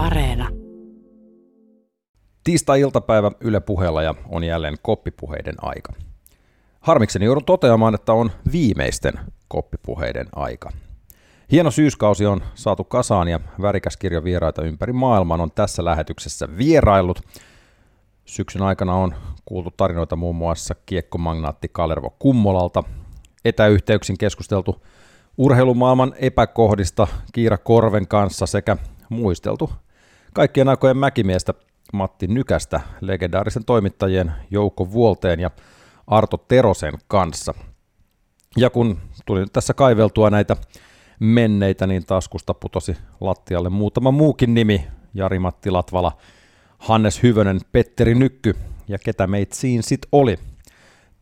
Areena. Tiistai-iltapäivä Yle puheella ja on jälleen koppipuheiden aika. Harmikseni joudun toteamaan, että on viimeisten koppipuheiden aika. Hieno syyskausi on saatu kasaan ja värikäs kirjo vieraita ympäri maailman on tässä lähetyksessä vierailut. Syksyn aikana on kuultu tarinoita muun muassa kiekkomagnaatti Kalervo Kummolalta, etäyhteyksin keskusteltu urheilumaailman epäkohdista Kiira Korven kanssa sekä muisteltu kaikkien aikojen mäkimiestä Matti Nykästä legendaarisen toimittajien Jouko Vuolteen ja Arto Terosen kanssa. Ja kun tuli nyt tässä kaiveltua näitä menneitä, niin taskusta putosi lattialle muutama muukin nimi, Jari-Matti Latvala, Hannes Hyvönen, Petteri Nykky ja ketä meitsiin sit oli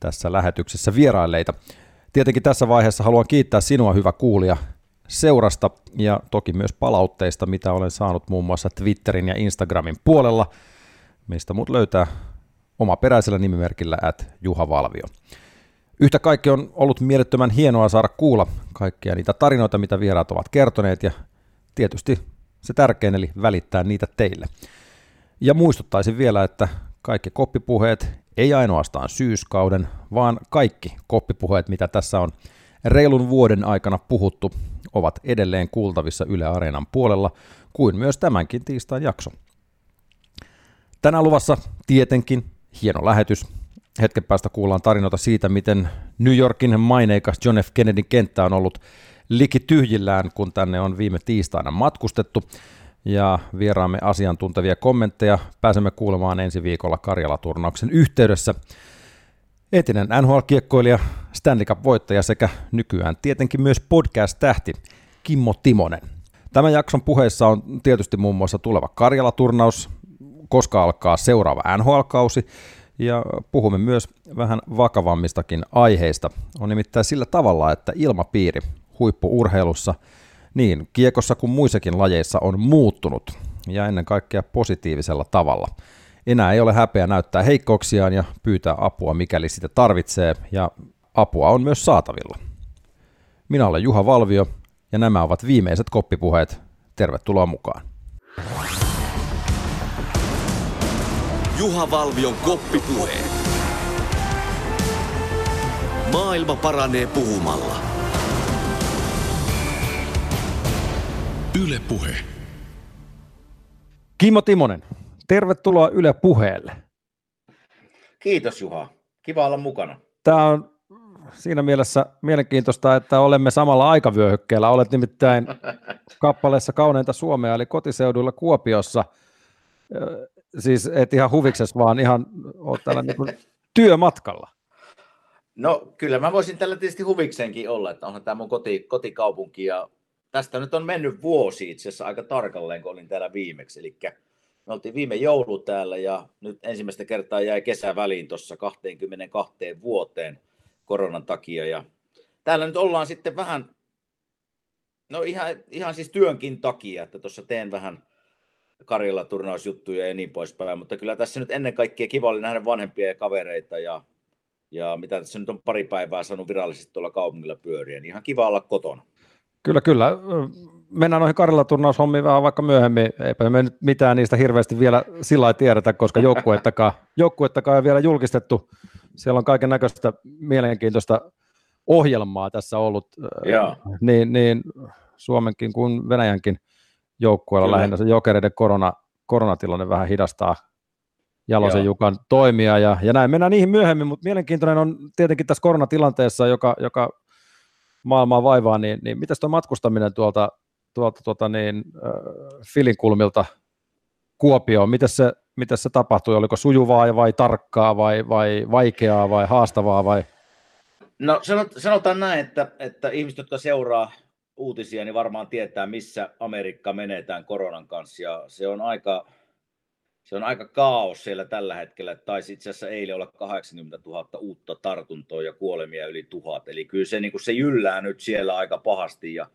tässä lähetyksessä vierailleita. Tietenkin tässä vaiheessa haluan kiittää sinua, hyvä kuulija, seurasta ja toki myös palautteista, mitä olen saanut muun muassa Twitterin ja Instagramin puolella, mistä mut löytää oma peräisellä nimimerkillä at Juha Valvio. Yhtä kaikki on ollut mielettömän hienoa saada kuulla kaikkia niitä tarinoita, mitä vieraat ovat kertoneet ja tietysti se tärkein eli välittää niitä teille. Ja muistuttaisin vielä, että kaikki koppipuheet, ei ainoastaan syyskauden, vaan kaikki koppipuheet, mitä tässä on reilun vuoden aikana puhuttu, ovat edelleen kuultavissa Yle Areenan puolella, kuin myös tämänkin tiistain jakso. Tänään luvassa tietenkin hieno lähetys. Hetken päästä kuullaan tarinoita siitä, miten New Yorkin maineikas John F. Kennedyn kenttä on ollut liki tyhjillään, kun tänne on viime tiistaina matkustettu. Ja vieraamme asiantuntevia kommentteja pääsemme kuulemaan ensi viikolla Karjala-turnauksen yhteydessä. Entinen NHL-kiekkoilija, Stanley Cup-voittaja sekä nykyään tietenkin myös podcast-tähti Kimmo Timonen. Tämän jakson puheessa on tietysti muun muassa tuleva Karjala-turnaus, koska alkaa seuraava NHL-kausi, ja puhumme myös vähän vakavammistakin aiheista. On nimittäin sillä tavalla, että ilmapiiri huippuurheilussa niin kiekossa kuin muissakin lajeissa on muuttunut, ja ennen kaikkea positiivisella tavalla. Enää ei ole häpeä näyttää heikkouksiaan ja pyytää apua, mikäli sitä tarvitsee, ja apua on myös saatavilla. Minä olen Juha Valvio, ja nämä ovat viimeiset koppipuheet. Tervetuloa mukaan. Juha Valvion koppipuhe. Maailma paranee puhumalla. Yle Puhe. Kimmo Timonen, tervetuloa Yle Puheelle. Kiitos Juha. Kiva olla mukana. Tämä on siinä mielessä mielenkiintoista, että olemme samalla aikavyöhykkeellä. Olet nimittäin kappaleessa Kauneinta Suomea, eli kotiseudulla Kuopiossa. Siis et ihan huvikses, vaan ihan olet täällä niin kuin työmatkalla. No kyllä mä voisin tällä tietysti huvikseenkin olla, että onhan tämä mun koti, kotikaupunki ja tästä nyt on mennyt vuosi itse asiassa aika tarkalleen, kun olin täällä viimeksi. Eli me oltiin viime joulu täällä ja nyt ensimmäistä kertaa jäi kesä väliin tuossa 22 vuoteen koronan takia. Ja täällä nyt ollaan sitten vähän, no ihan, ihan siis työnkin takia, että tuossa teen vähän Karjalla turnausjuttuja ja niin poispäin, mutta kyllä tässä nyt ennen kaikkea kiva oli nähdä vanhempia ja kavereita ja, ja mitä tässä nyt on pari päivää saanut virallisesti tuolla kaupungilla pyöriä, niin ihan kiva olla kotona. Kyllä, kyllä. Mennään noihin Karjala-turnaushommiin vähän vaikka myöhemmin. Eipä me nyt mitään niistä hirveästi vielä sillä tiedetä, koska joukkuettakaan, joukkuettakaan ei vielä julkistettu. Siellä on kaiken näköistä mielenkiintoista ohjelmaa tässä ollut, Joo. niin, niin Suomenkin kuin Venäjänkin joukkueella Kyllä. lähinnä se jokereiden korona, koronatilanne vähän hidastaa Jalosen Joo. Jukan toimia ja, ja näin. Mennään niihin myöhemmin, mutta mielenkiintoinen on tietenkin tässä koronatilanteessa, joka, joka maailmaa vaivaa, niin, niin mitäs tuo matkustaminen tuolta, tuolta tuota niin, Filin kulmilta Kuopioon, miten se, miten se tapahtui? Oliko sujuvaa vai tarkkaa vai, vai vaikeaa vai haastavaa vai? No sanot, sanotaan näin, että, että ihmiset, jotka seuraa uutisia, niin varmaan tietää, missä Amerikka menee tämän koronan kanssa. Ja se on aika, se on aika kaos siellä tällä hetkellä. Taisi itse asiassa eilen olla 80 000 uutta tartuntoa ja kuolemia yli tuhat. Eli kyllä se, niin kuin se jyllää nyt siellä aika pahasti. Ja,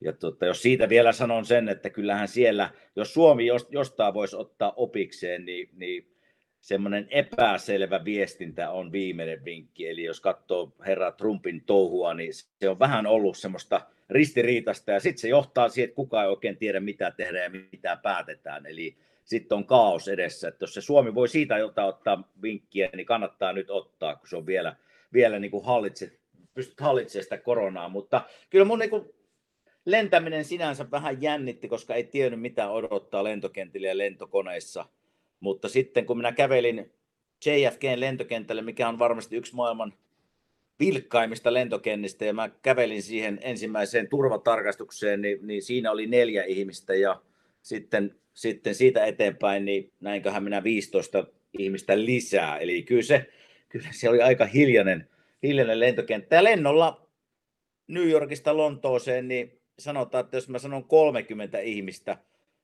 ja tota, jos siitä vielä sanon sen, että kyllähän siellä, jos Suomi jos- jostain voisi ottaa opikseen, niin, niin semmoinen epäselvä viestintä on viimeinen vinkki. Eli jos katsoo herra Trumpin touhua, niin se on vähän ollut semmoista ristiriitasta ja sitten se johtaa siihen, että kukaan ei oikein tiedä mitä tehdään ja mitä päätetään. Eli sitten on kaos edessä. Että jos se Suomi voi siitä jotain ottaa vinkkiä, niin kannattaa nyt ottaa, kun se on vielä, vielä niin kuin hallitse, pystyt hallitsemaan sitä koronaa. Mutta kyllä mun niin kuin lentäminen sinänsä vähän jännitti, koska ei tiennyt mitä odottaa lentokentillä ja lentokoneissa. Mutta sitten kun minä kävelin JFKn lentokentälle, mikä on varmasti yksi maailman vilkkaimmista lentokennistä, ja mä kävelin siihen ensimmäiseen turvatarkastukseen, niin, niin siinä oli neljä ihmistä, ja sitten, sitten siitä eteenpäin, niin näinköhän minä 15 ihmistä lisää. Eli kyllä se, kyllä se oli aika hiljainen, hiljainen lentokenttä. Ja lennolla New Yorkista Lontooseen, niin sanotaan, että jos mä sanon 30 ihmistä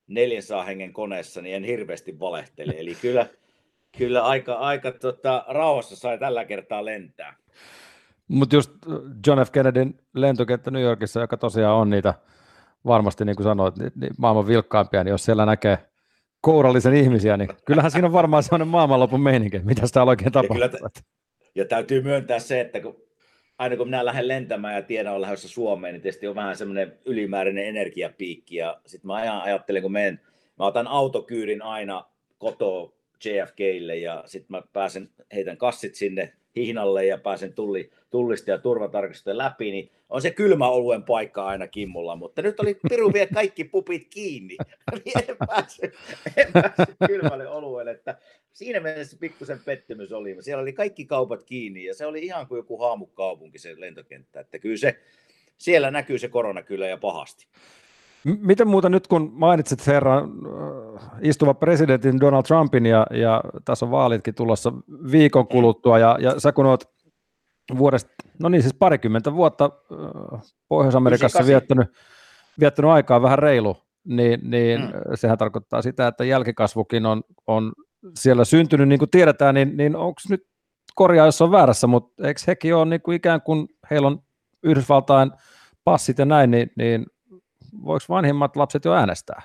400 hengen koneessa, niin en hirveästi valehtele. Eli kyllä, kyllä aika, aika tota, rauhassa sai tällä kertaa lentää. Mutta just John F. Kennedyn lentokenttä New Yorkissa, joka tosiaan on niitä varmasti, niin kuin sanoit, niin, maailman vilkkaimpia, niin jos siellä näkee kourallisen ihmisiä, niin kyllähän siinä on varmaan sellainen maailmanlopun meininki, mitä sitä oikein tapahtuu. Ja, kyllä, ja täytyy myöntää se, että kun, aina kun minä lähden lentämään ja tiedän, on lähdössä Suomeen, niin tietysti on vähän semmoinen ylimääräinen energiapiikki, ja sitten mä ajan, ajattelen, kun menen, mä otan autokyyrin aina kotoa JFKille, ja sitten mä pääsen, heitän kassit sinne hihnalle ja pääsen tulli, tullista ja turvatarkastusta läpi, niin on se kylmä oluen paikka aina kimmulla, mutta nyt oli Piru vie kaikki pupit kiinni, niin en päässyt, en päässyt kylmälle oluelle, että siinä mielessä pikkusen pettymys oli. Siellä oli kaikki kaupat kiinni ja se oli ihan kuin joku haamukaupunki se lentokenttä, että kyllä se, siellä näkyy se korona kyllä ja pahasti. Miten muuta nyt, kun mainitsit herran äh, istuva presidentin Donald Trumpin ja, ja tässä on vaalitkin tulossa viikon kuluttua ja, ja sä kun oot vuodesta, no niin siis parikymmentä vuotta äh, Pohjois-Amerikassa viettänyt, viettänyt aikaa vähän reilu, niin, niin mm. sehän tarkoittaa sitä, että jälkikasvukin on, on siellä syntynyt, niin kuin tiedetään, niin, niin onko nyt korjaa, jos on väärässä, mutta eikö hekin ole niin kuin ikään kuin heillä on Yhdysvaltain passit ja näin, niin, niin voiko vanhimmat lapset jo äänestää?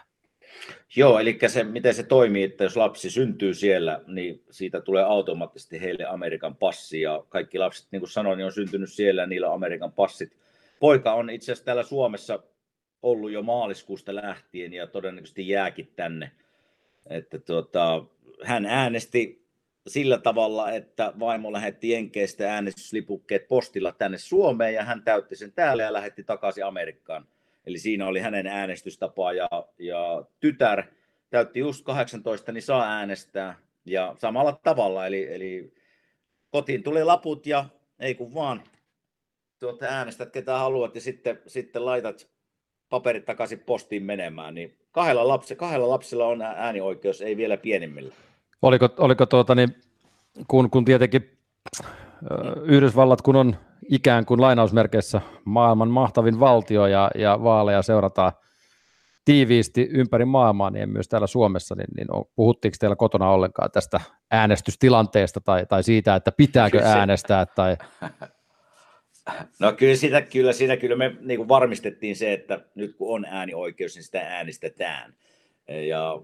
Joo, eli se, miten se toimii, että jos lapsi syntyy siellä, niin siitä tulee automaattisesti heille Amerikan passi, ja kaikki lapset, niin kuin sanoin, niin on syntynyt siellä, ja niillä on Amerikan passit. Poika on itse asiassa täällä Suomessa ollut jo maaliskuusta lähtien, ja todennäköisesti jääkin tänne. Että tuota, hän äänesti sillä tavalla, että vaimo lähetti Jenkeistä äänestyslipukkeet postilla tänne Suomeen, ja hän täytti sen täällä ja lähetti takaisin Amerikkaan Eli siinä oli hänen äänestystapa ja, ja tytär täytti just 18, niin saa äänestää ja samalla tavalla. Eli, eli kotiin tuli laput ja ei kun vaan tuota, äänestät ketä haluat ja sitten, sitten laitat paperit takaisin postiin menemään. Niin kahdella, lapsi, kahdella lapsella on äänioikeus, ei vielä pienimmillä. Oliko, oliko tuota, niin, kun, kun tietenkin Yhdysvallat, kun on ikään kuin lainausmerkeissä maailman mahtavin valtio ja, ja vaaleja seurataan tiiviisti ympäri maailmaa, niin myös täällä Suomessa, niin, niin on, puhuttiinko teillä kotona ollenkaan tästä äänestystilanteesta tai, tai siitä, että pitääkö kyllä äänestää? Tai... No kyllä sitä kyllä, sitä kyllä me niin kuin varmistettiin se, että nyt kun on äänioikeus, niin sitä äänestetään. Ja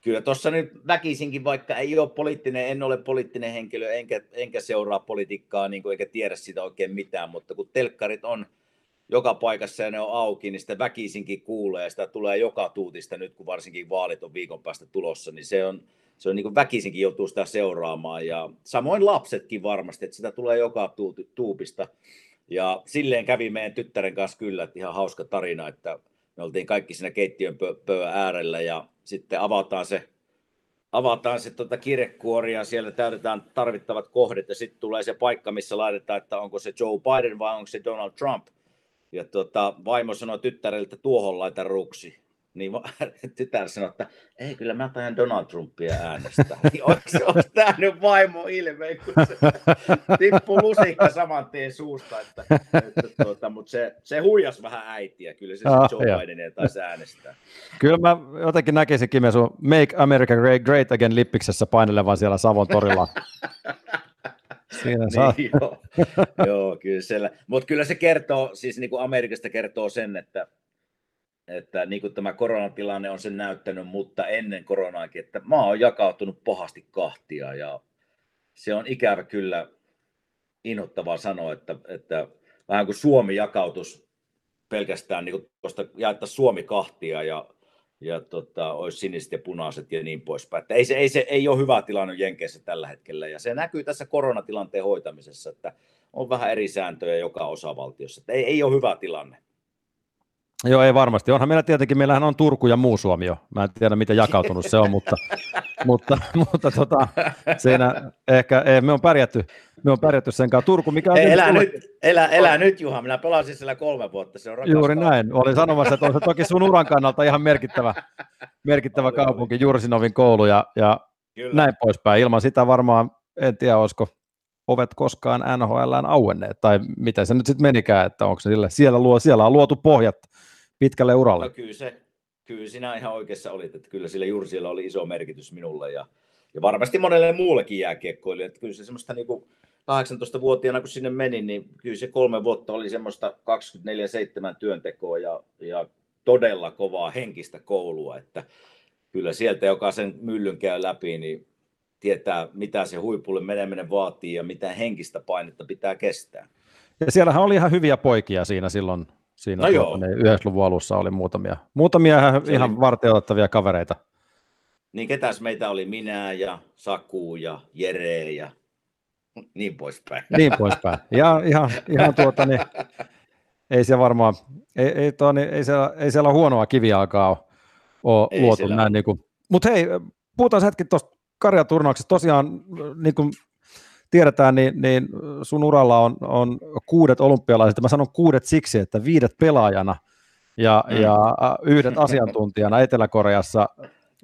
kyllä tuossa nyt väkisinkin, vaikka ei ole poliittinen, en ole poliittinen henkilö, enkä, enkä seuraa politiikkaa, niin kuin, eikä tiedä sitä oikein mitään, mutta kun telkkarit on joka paikassa ja ne on auki, niin sitä väkisinkin kuulee ja sitä tulee joka tuutista nyt, kun varsinkin vaalit on viikon päästä tulossa, niin se on, se on niin kuin väkisinkin joutuu sitä seuraamaan ja samoin lapsetkin varmasti, että sitä tulee joka tuupista ja silleen kävi meidän tyttären kanssa kyllä, että ihan hauska tarina, että me oltiin kaikki siinä keittiön pöydän äärellä ja sitten avataan se, avataan se tuota kirjekuori ja siellä täydetään tarvittavat kohdet ja sitten tulee se paikka, missä laitetaan, että onko se Joe Biden vai onko se Donald Trump. Ja tuota, vaimo sanoi tyttärelle, että tuohon laita ruksi niin tytär sanoi, että ei kyllä mä tajan Donald Trumpia äänestää. Niin onko, tämä nyt vaimo ilme, kun se tippuu lusikka saman tien suusta, että, että tuota, mutta se, se huijas vähän äitiä, kyllä se ah, Joe Bidenia taisi äänestää. Kyllä mä jotenkin näkisin Kime sun Make America Great, Again lippiksessä painelevan siellä Savon torilla. Siinä niin, joo, joo, kyllä siellä. Mutta kyllä se kertoo, siis niin kuin Amerikasta kertoo sen, että että niin kuin tämä koronatilanne on sen näyttänyt, mutta ennen koronaakin, että maa on jakautunut pahasti kahtia ja se on ikävä kyllä inhottavaa sanoa, että, että vähän kuin Suomi jakautus pelkästään niin tuosta jaetta Suomi kahtia ja, ja tota, olisi siniset ja punaiset ja niin poispäin. Että ei, se, ei, se, ei ole hyvä tilanne Jenkeissä tällä hetkellä ja se näkyy tässä koronatilanteen hoitamisessa, että on vähän eri sääntöjä joka osavaltiossa. Että ei, ei ole hyvä tilanne. Joo, ei varmasti. Onhan meillä tietenkin, meillähän on Turku ja muu Suomi jo. Mä en tiedä, miten jakautunut se on, mutta, mutta, mutta tota, siinä ehkä ei, me on pärjätty, me on pärjätty sen kanssa. Turku, mikä on... Ei, elä, nyt, elä, elä nyt, Juha. Minä pelasin siellä kolme vuotta. Se on Juuri näin. Olin sanomassa, että on se toki sun uran kannalta ihan merkittävä, merkittävä oli, kaupunki, oli. Jursinovin koulu ja, ja näin poispäin. Ilman sitä varmaan, en tiedä, olisiko ovet koskaan NHLään auenneet, tai miten se nyt sitten menikään, että onko se sille, siellä, luo, siellä on luotu pohjat pitkälle uralle. No kyllä, se, kyllä sinä ihan oikeassa olit, että kyllä sillä juuri siellä oli iso merkitys minulle ja, ja varmasti monelle muullekin jääkiekkoille, että kyllä se semmoista niin kuin 18-vuotiaana kun sinne menin, niin kyllä se kolme vuotta oli semmoista 24-7 työntekoa ja, ja todella kovaa henkistä koulua, että kyllä sieltä joka sen myllyn käy läpi, niin tietää, mitä se huipulle meneminen vaatii ja mitä henkistä painetta pitää kestää. Ja siellähän oli ihan hyviä poikia siinä silloin Siinä no tuota, niin 90-luvun alussa oli muutamia, muutamia ihan, ihan vartioitettavia kavereita. Niin ketäs meitä oli? Minä ja Saku ja Jere ja niin poispäin. Niin poispäin. Ja ihan, ihan tuota, niin, ei se varmaan, ei, ei, tuo, niin, ei, siellä, ei siellä huonoa kivijalkaa ole, ole luotu näin. Niin kuin. Mutta hei, puhutaan hetki tuosta karjaturnauksesta. Tosiaan, niin kuin tiedetään, niin, niin sun uralla on, on kuudet olympialaiset. Mä sanon kuudet siksi, että viidet pelaajana ja, mm. ja yhdet asiantuntijana Etelä-Koreassa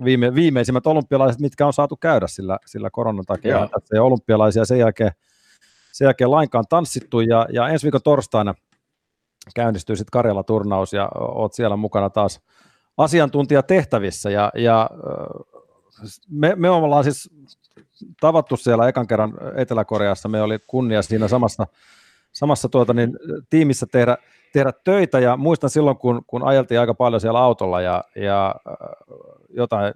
viime, viimeisimmät olympialaiset, mitkä on saatu käydä sillä, sillä koronan takia. Joo. Tässä ei olympialaisia sen jälkeen, sen jälkeen lainkaan tanssittu ja, ja ensi viikon torstaina käynnistyy sitten Karjala-turnaus ja oot siellä mukana taas asiantuntijatehtävissä ja, ja me, me ollaan siis tavattu siellä ekan kerran Etelä-Koreassa. Me oli kunnia siinä samassa, samassa tuota, niin, tiimissä tehdä, tehdä töitä ja muistan silloin, kun, kun ajeltiin aika paljon siellä autolla ja, ja äh, jotain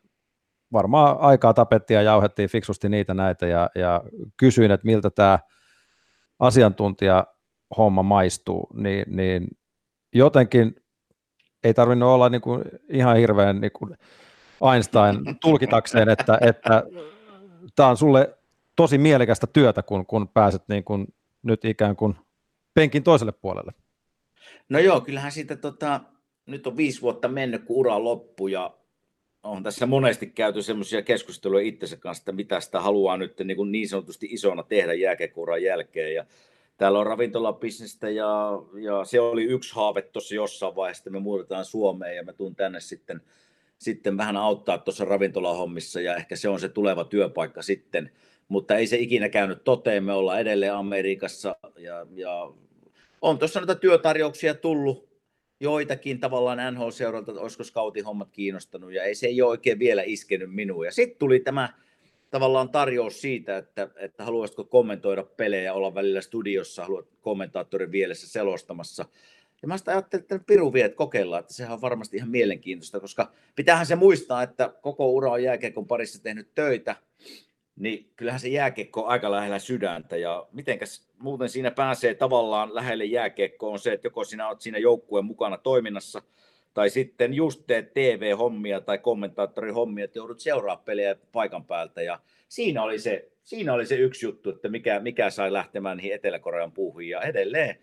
varmaan aikaa tapettiin ja jauhettiin fiksusti niitä näitä ja, ja kysyin, että miltä tämä asiantuntija homma maistuu, niin, niin jotenkin ei tarvinnut olla niin kuin ihan hirveän niin kuin Einstein tulkitakseen, että, että tämä on sulle tosi mielekästä työtä, kun, kun pääset niin kuin nyt ikään kuin penkin toiselle puolelle. No joo, kyllähän siitä tota, nyt on viisi vuotta mennyt, kun ura loppui ja on tässä monesti käyty semmoisia keskusteluja itsensä kanssa, että mitä sitä haluaa nyt niin, kuin niin sanotusti isona tehdä jääkekuran jälkeen. Ja täällä on ravintolabisnestä ja, ja se oli yksi haave tuossa jossain vaiheessa, että me muutetaan Suomeen ja me tuun tänne sitten – sitten vähän auttaa tuossa ravintolahommissa ja ehkä se on se tuleva työpaikka sitten, mutta ei se ikinä käynyt toteen, me ollaan edelleen Amerikassa ja, ja on tuossa noita työtarjouksia tullut joitakin tavallaan NHL-seuralta, että olisiko scoutin hommat kiinnostanut ja ei se ei ole oikein vielä iskenyt minuun. Ja sitten tuli tämä tavallaan tarjous siitä, että, että haluaisitko kommentoida pelejä, olla välillä studiossa, haluat kommentaattorin vielessä selostamassa – ja mä sitä ajattelin, että Piru vie, että kokeillaan, että sehän on varmasti ihan mielenkiintoista, koska pitäähän se muistaa, että koko ura on jääkiekon parissa tehnyt töitä, niin kyllähän se jääkiekko on aika lähellä sydäntä. Ja mitenkäs muuten siinä pääsee tavallaan lähelle jääkiekkoa on se, että joko sinä olet siinä joukkueen mukana toiminnassa tai sitten just teet TV-hommia tai kommentaattorin hommia, että joudut seuraa pelejä paikan päältä. Ja siinä oli se, siinä oli se yksi juttu, että mikä, mikä sai lähtemään niihin Etelä-Korean puuhiin ja edelleen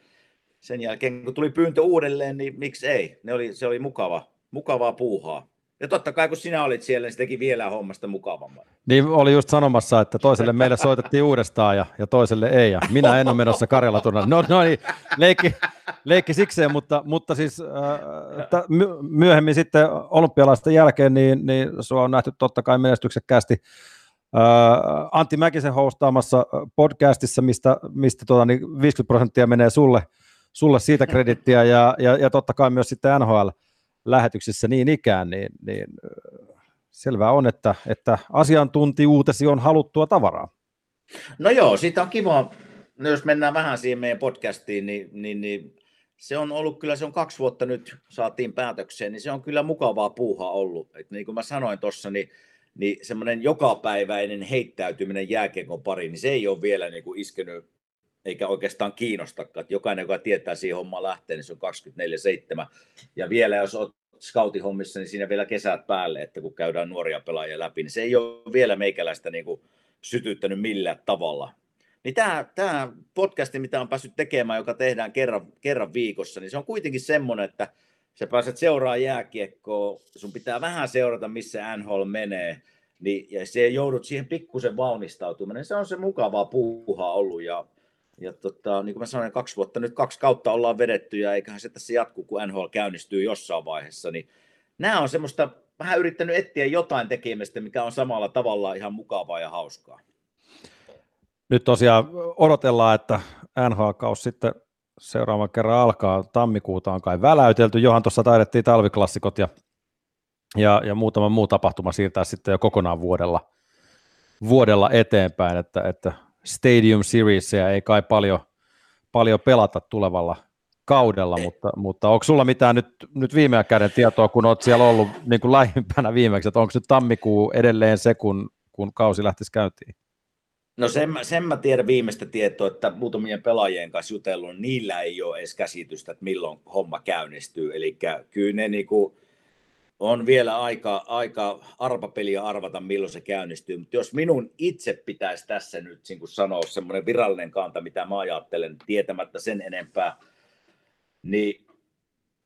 sen jälkeen, kun tuli pyyntö uudelleen, niin miksi ei? Ne oli, se oli mukava, mukavaa puuhaa. Ja totta kai, kun sinä olit siellä, niin se teki vielä hommasta mukavamman. Niin oli just sanomassa, että toiselle meille soitettiin uudestaan ja, ja toiselle ei. Ja minä en ole menossa Karjala No, no niin, leikki, leikki sikseen, mutta, mutta siis äh, myöhemmin sitten olympialaisten jälkeen, niin, niin sua on nähty totta kai menestyksekkäästi äh, Antti Mäkisen hostaamassa podcastissa, mistä, mistä tuota, niin 50 prosenttia menee sulle – sulle siitä kredittiä ja, ja, ja totta kai myös sitten NHL-lähetyksissä niin ikään, niin, niin selvää on, että, että asiantuntijuutesi on haluttua tavaraa. No joo, siitä on kiva, no jos mennään vähän siihen meidän podcastiin, niin, niin, niin se on ollut kyllä, se on kaksi vuotta nyt saatiin päätökseen, niin se on kyllä mukavaa puuhaa ollut. Et niin kuin mä sanoin tuossa, niin, niin semmoinen jokapäiväinen heittäytyminen jääkiekon pariin, niin se ei ole vielä niin kuin iskenyt eikä oikeastaan kiinnostakaan. Jokainen, joka tietää siihen hommaan lähteä, niin se on 24-7. Ja vielä jos olet scoutihommissa, niin siinä vielä kesät päälle, että kun käydään nuoria pelaajia läpi, niin se ei ole vielä meikäläistä niin kuin sytyttänyt millään tavalla. Niin tämä, tämä podcasti, mitä on päässyt tekemään, joka tehdään kerran, kerran viikossa, niin se on kuitenkin semmoinen, että sä pääset seuraamaan jääkiekkoa, sun pitää vähän seurata, missä NHL menee, niin, ja se joudut siihen pikkusen valmistautumaan, niin se on se mukavaa puuhaa ollut, ja, ja tota, niin kuin mä sanoin, kaksi vuotta, nyt kaksi kautta ollaan vedetty, ja eiköhän se tässä jatku, kun NHL käynnistyy jossain vaiheessa, niin nämä on semmoista, vähän yrittänyt etsiä jotain tekemistä, mikä on samalla tavalla ihan mukavaa ja hauskaa. Nyt tosiaan odotellaan, että NHL-kaus sitten seuraavan kerran alkaa. Tammikuuta on kai väläytelty. Johan tuossa taidettiin talviklassikot ja, ja, ja muutama muu tapahtuma siirtää sitten jo kokonaan vuodella, vuodella eteenpäin, että, että Stadium Seriesia ei kai paljon, paljon pelata tulevalla kaudella, mutta, mutta onko sulla mitään nyt, nyt viime käden tietoa, kun olet siellä ollut niin kuin lähimpänä viimeksi, että onko nyt tammikuu edelleen se, kun, kun kausi lähtisi käyntiin? No sen, sen mä tiedän viimeistä tietoa, että muutamien pelaajien kanssa jutellut, niin niillä ei ole edes käsitystä, että milloin homma käynnistyy. Eli kyllä ne niinku, on vielä aika, aika arpapeliä arvata, milloin se käynnistyy. Mutta jos minun itse pitäisi tässä nyt niin sanoa semmoinen virallinen kanta, mitä mä ajattelen, tietämättä sen enempää, niin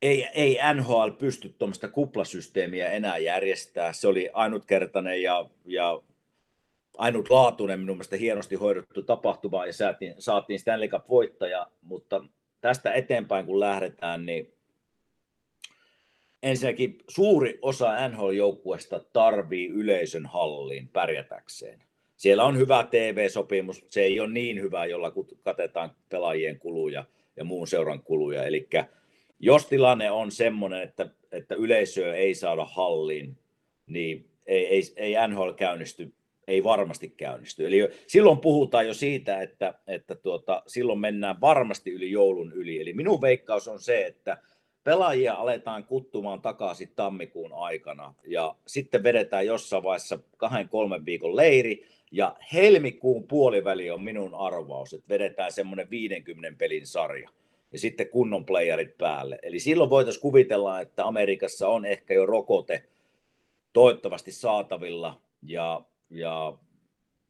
ei, ei NHL pysty tuommoista kuplasysteemiä enää järjestää. Se oli ainutkertainen ja, ja ainutlaatuinen minun mielestä hienosti hoidettu tapahtuma ja saatiin, saatiin Stanley Cup-voittaja, mutta tästä eteenpäin kun lähdetään, niin ensinnäkin suuri osa NHL-joukkueesta tarvii yleisön halliin pärjätäkseen. Siellä on hyvä TV-sopimus, se ei ole niin hyvä, jolla katetaan pelaajien kuluja ja muun seuran kuluja. Eli jos tilanne on semmoinen, että, että yleisöä ei saada halliin, niin ei, ei, ei NHL käynnisty ei varmasti käynnisty. Eli silloin puhutaan jo siitä, että, että tuota, silloin mennään varmasti yli joulun yli. Eli minun veikkaus on se, että pelaajia aletaan kuttumaan takaisin tammikuun aikana ja sitten vedetään jossain vaiheessa kahden kolmen viikon leiri ja helmikuun puoliväli on minun arvaus, että vedetään semmoinen 50 pelin sarja ja sitten kunnon playerit päälle. Eli silloin voitaisiin kuvitella, että Amerikassa on ehkä jo rokote toivottavasti saatavilla ja ja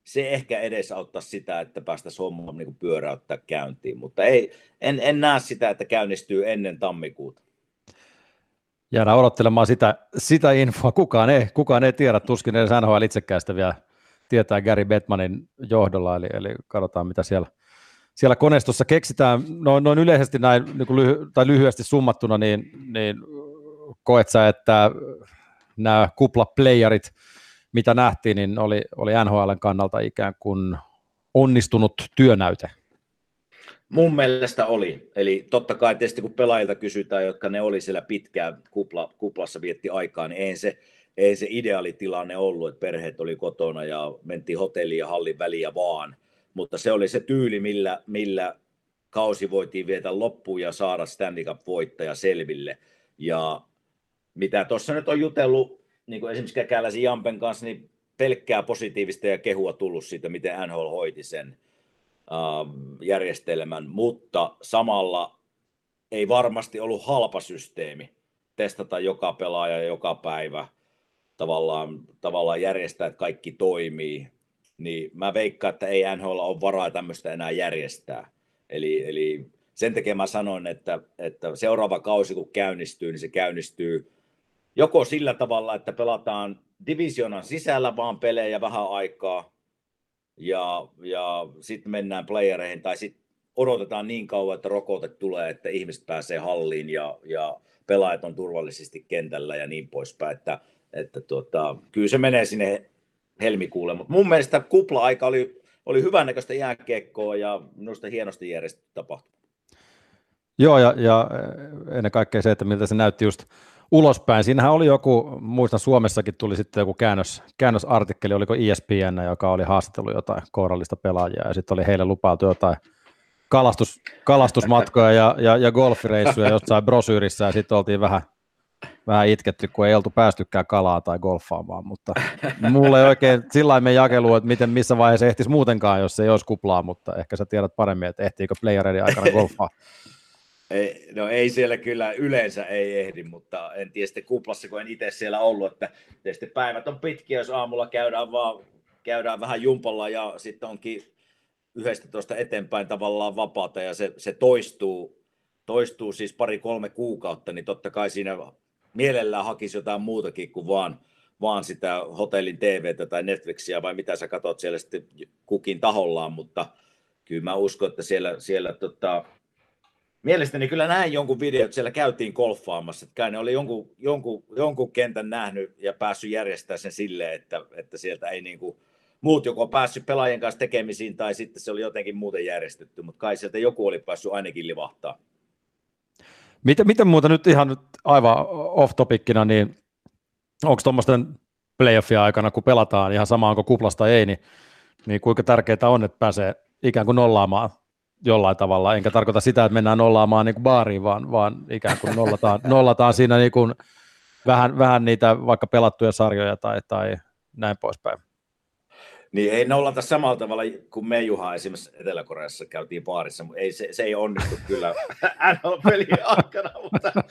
se ehkä edesauttaa sitä, että päästäisiin homma niin pyöräyttää käyntiin, mutta ei, en, en näe sitä, että käynnistyy ennen tammikuuta. Jäädään odottelemaan sitä, sitä infoa. Kukaan ei, kukaan ei tiedä, tuskin edes NHL itsekään sitä vielä tietää Gary Bettmanin johdolla, eli, eli katsotaan mitä siellä, siellä koneistossa keksitään. Noin, noin yleisesti näin, niin lyhy, tai lyhyesti summattuna, niin, niin koet sä, että nämä kuplaplayerit – mitä nähtiin, niin oli, oli NHLn kannalta ikään kuin onnistunut työnäyte. Mun mielestä oli. Eli totta kai tietysti kun pelaajilta kysytään, jotka ne oli siellä pitkään kupla, kuplassa vietti aikaa, niin ei se, ei se ideaalitilanne ollut, että perheet oli kotona ja mentiin hotelliin ja hallin väliä vaan. Mutta se oli se tyyli, millä, millä kausi voitiin vietä loppuun ja saada Stanley Cup-voittaja selville. Ja mitä tuossa nyt on jutellut niin kuin esimerkiksi Käkäläisen Jampen kanssa, niin pelkkää positiivista ja kehua tullut siitä, miten NHL hoiti sen järjestelmän, mutta samalla ei varmasti ollut halpa systeemi testata joka pelaaja joka päivä, tavallaan, tavallaan järjestää, että kaikki toimii, niin mä veikkaan, että ei NHL ole varaa tämmöistä enää järjestää. Eli, eli sen takia mä sanoin, että, että seuraava kausi kun käynnistyy, niin se käynnistyy joko sillä tavalla, että pelataan divisionan sisällä vaan pelejä vähän aikaa ja, ja sitten mennään playereihin tai sitten odotetaan niin kauan, että rokote tulee, että ihmiset pääsee halliin ja, ja pelaajat on turvallisesti kentällä ja niin poispäin, että, että tuota, kyllä se menee sinne helmikuulle, mutta mun mielestä kupla-aika oli, oli hyvännäköistä jääkiekkoa ja minusta hienosti järjestetty tapahtuma. Joo, ja, ja ennen kaikkea se, että miltä se näytti just ulospäin. Siinähän oli joku, muistan Suomessakin tuli sitten joku käännös, käännösartikkeli, oliko ESPN, joka oli haastatellut jotain kourallista pelaajia, ja sitten oli heille lupailtu jotain kalastus, kalastusmatkoja ja, ja, ja golfireissuja jossain brosyyrissä, ja sitten oltiin vähän vähän itketty, kun ei oltu päästykään kalaa tai golfaamaan, mutta mulle ei oikein sillä me jakelu, että miten, missä vaiheessa ehtisi muutenkaan, jos ei olisi kuplaa, mutta ehkä sä tiedät paremmin, että ehtiikö playereiden aikana golfaa. Ei, no ei siellä kyllä yleensä ei ehdi, mutta en tiedä sitten kuplassa, kun en itse siellä ollut, että tietysti päivät on pitkiä, jos aamulla käydään vaan käydään vähän jumpalla ja sitten onkin 11 eteenpäin tavallaan vapaata ja se, se toistuu, toistuu siis pari-kolme kuukautta, niin totta kai siinä mielellään hakisi jotain muutakin kuin vaan, vaan sitä hotellin TVtä tai Netflixiä vai mitä sä katsot siellä sitten kukin tahollaan, mutta kyllä mä uskon, että siellä, siellä tota, mielestäni kyllä näin jonkun video, että siellä käytiin golfaamassa, että kai ne oli jonkun, jonkun, jonkun kentän nähnyt ja päässyt järjestämään sen silleen, että, että sieltä ei niin kuin muut joko päässyt pelaajien kanssa tekemisiin tai sitten se oli jotenkin muuten järjestetty, mutta kai sieltä joku oli päässyt ainakin livahtaa. Miten, miten muuta nyt ihan nyt aivan off-topikkina, niin onko tuommoisten playoffia aikana, kun pelataan ihan sama, onko kuplasta ei, niin, niin kuinka tärkeää on, että pääsee ikään kuin nollaamaan jollain tavalla, enkä tarkoita sitä, että mennään nollaamaan niin kuin baariin, vaan, vaan ikään kuin nollataan, nollataan siinä niin kuin vähän, vähän niitä vaikka pelattuja sarjoja tai, tai näin poispäin. Niin ei nollata samalla tavalla kuin me Juha esimerkiksi Etelä-Koreassa käytiin baarissa, mutta ei, se, se ei onnistu kyllä. NHL-pelien aikana, mutta,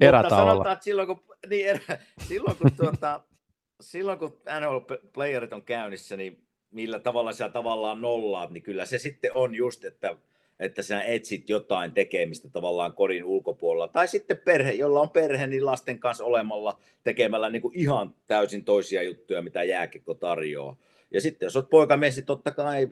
mutta sanotaan, että silloin kun, niin, erä, silloin kun, tuota, silloin kun NHL-playerit on käynnissä, niin millä tavalla sä tavallaan nollaat, niin kyllä se sitten on just, että että sä etsit jotain tekemistä tavallaan kodin ulkopuolella. Tai sitten perhe, jolla on perhe, niin lasten kanssa olemalla tekemällä niin kuin ihan täysin toisia juttuja, mitä jääkekko tarjoaa. Ja sitten jos olet poikamies, niin totta kai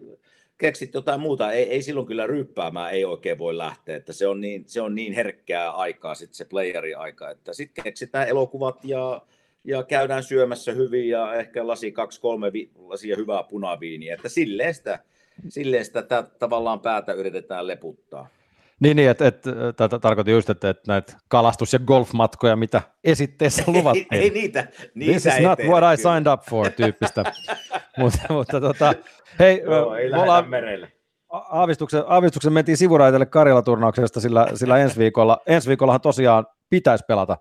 keksit jotain muuta. Ei, ei silloin kyllä ryppäämään ei oikein voi lähteä, että se on niin, se on niin herkkää aikaa sitten se playeri aika, että sitten keksitään elokuvat ja, ja käydään syömässä hyvin ja ehkä lasi kaksi, kolme vi- lasia hyvää punaviiniä, että silleen sitä silleen sitä tavallaan päätä yritetään leputtaa. Niin, niin että, että tätä tarkoitin just, että, että näitä kalastus- ja golfmatkoja, mitä esitteessä luvattiin. ei, ei niitä, niitä This is not what I signed up for, tyyppistä. mutta, mutta tota, hei, Joo, ei ollaan, merelle. Aavistuksen, aavistuksen mentiin sivuraitelle Karjala-turnauksesta, sillä, sillä ensi, viikolla, ensi viikollahan tosiaan pitäisi pelata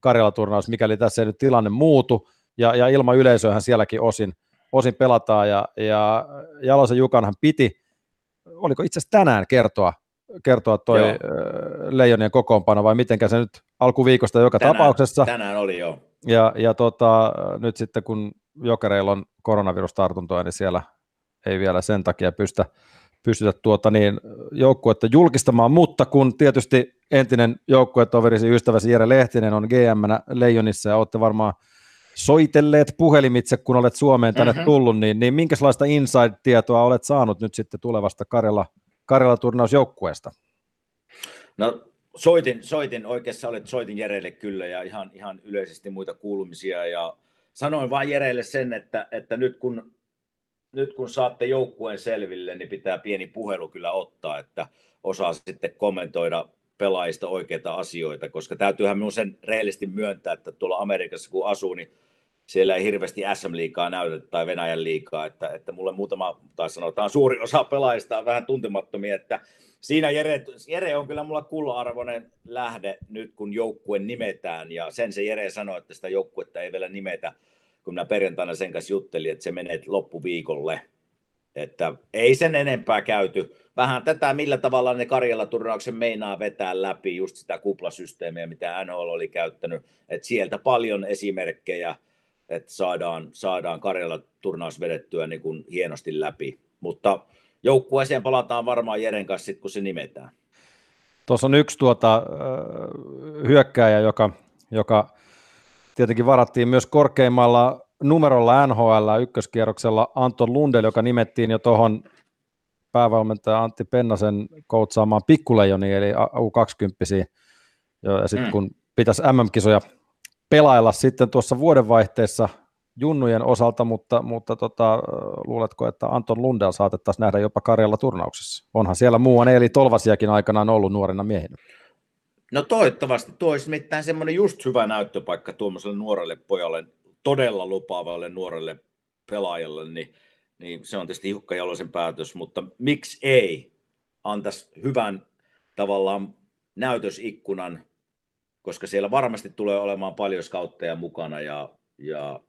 Karjala-turnaus, mikäli tässä ei nyt tilanne muutu, ja, ja ilman yleisöähän sielläkin osin – osin pelataan ja, ja Jalosen Jukanhan piti, oliko itse asiassa tänään kertoa, kertoa toi joo. Leijonien kokoonpano vai mitenkä se nyt alkuviikosta joka tänään, tapauksessa. Tänään oli jo. Ja, ja tota, nyt sitten kun Jokereilla on koronavirustartuntoja, niin siellä ei vielä sen takia pystytä, pystytä tuota niin, joukkuetta julkistamaan, mutta kun tietysti entinen joukkuetoverisi ystäväsi Jere Lehtinen on GM Leijonissa ja olette varmaan soitelleet puhelimitse, kun olet Suomeen tänne mm-hmm. tullut, niin, niin minkälaista inside-tietoa olet saanut nyt sitten tulevasta Karjala, Karjala-turnausjoukkueesta? No soitin, soitin oikeassa olet, soitin Jerelle kyllä ja ihan, ihan yleisesti muita kuulumisia ja sanoin vain Jerelle sen, että, että nyt, kun, nyt kun saatte joukkueen selville, niin pitää pieni puhelu kyllä ottaa, että osaa sitten kommentoida pelaajista oikeita asioita, koska täytyyhän minun sen rehellisesti myöntää, että tuolla Amerikassa kun asuu, niin siellä ei hirveästi SM-liikaa näytetä tai Venäjän liikaa, että, että mulle muutama, tai sanotaan suuri osa pelaajista on vähän tuntemattomia, että siinä Jere, Jere on kyllä mulla kulla-arvoinen lähde nyt, kun joukkue nimetään, ja sen se Jere sanoi, että sitä joukkuetta ei vielä nimetä, kun minä perjantaina sen kanssa juttelin, että se menee loppuviikolle, että ei sen enempää käyty. Vähän tätä, millä tavalla ne Karjala-turnauksen meinaa vetää läpi, just sitä kuplasysteemiä, mitä NHL oli käyttänyt, että sieltä paljon esimerkkejä, että saadaan, saadaan Karjala turnaus vedettyä niin kuin hienosti läpi. Mutta joukkueeseen palataan varmaan Jeren kanssa sit, kun se nimetään. Tuossa on yksi tuota, hyökkääjä, joka, joka tietenkin varattiin myös korkeimmalla numerolla NHL ykköskierroksella Anton Lundel, joka nimettiin jo tuohon päävalmentaja Antti Pennasen koutsaamaan pikkulejoni, eli U20. Ja sitten mm. kun pitäisi MM-kisoja pelailla sitten tuossa vuodenvaihteessa junnujen osalta, mutta, mutta tota, luuletko, että Anton Lundell saatettaisiin nähdä jopa Karjalla turnauksessa? Onhan siellä muuan eli Tolvasiakin aikanaan ollut nuorena miehenä. No toivottavasti. Tuo olisi mitään semmoinen just hyvä näyttöpaikka tuommoiselle nuorelle pojalle, todella lupaavalle nuorelle pelaajalle, niin, niin se on tietysti Jukka Jalosen päätös, mutta miksi ei antaisi hyvän tavallaan näytösikkunan koska siellä varmasti tulee olemaan paljon skautteja mukana ja, ja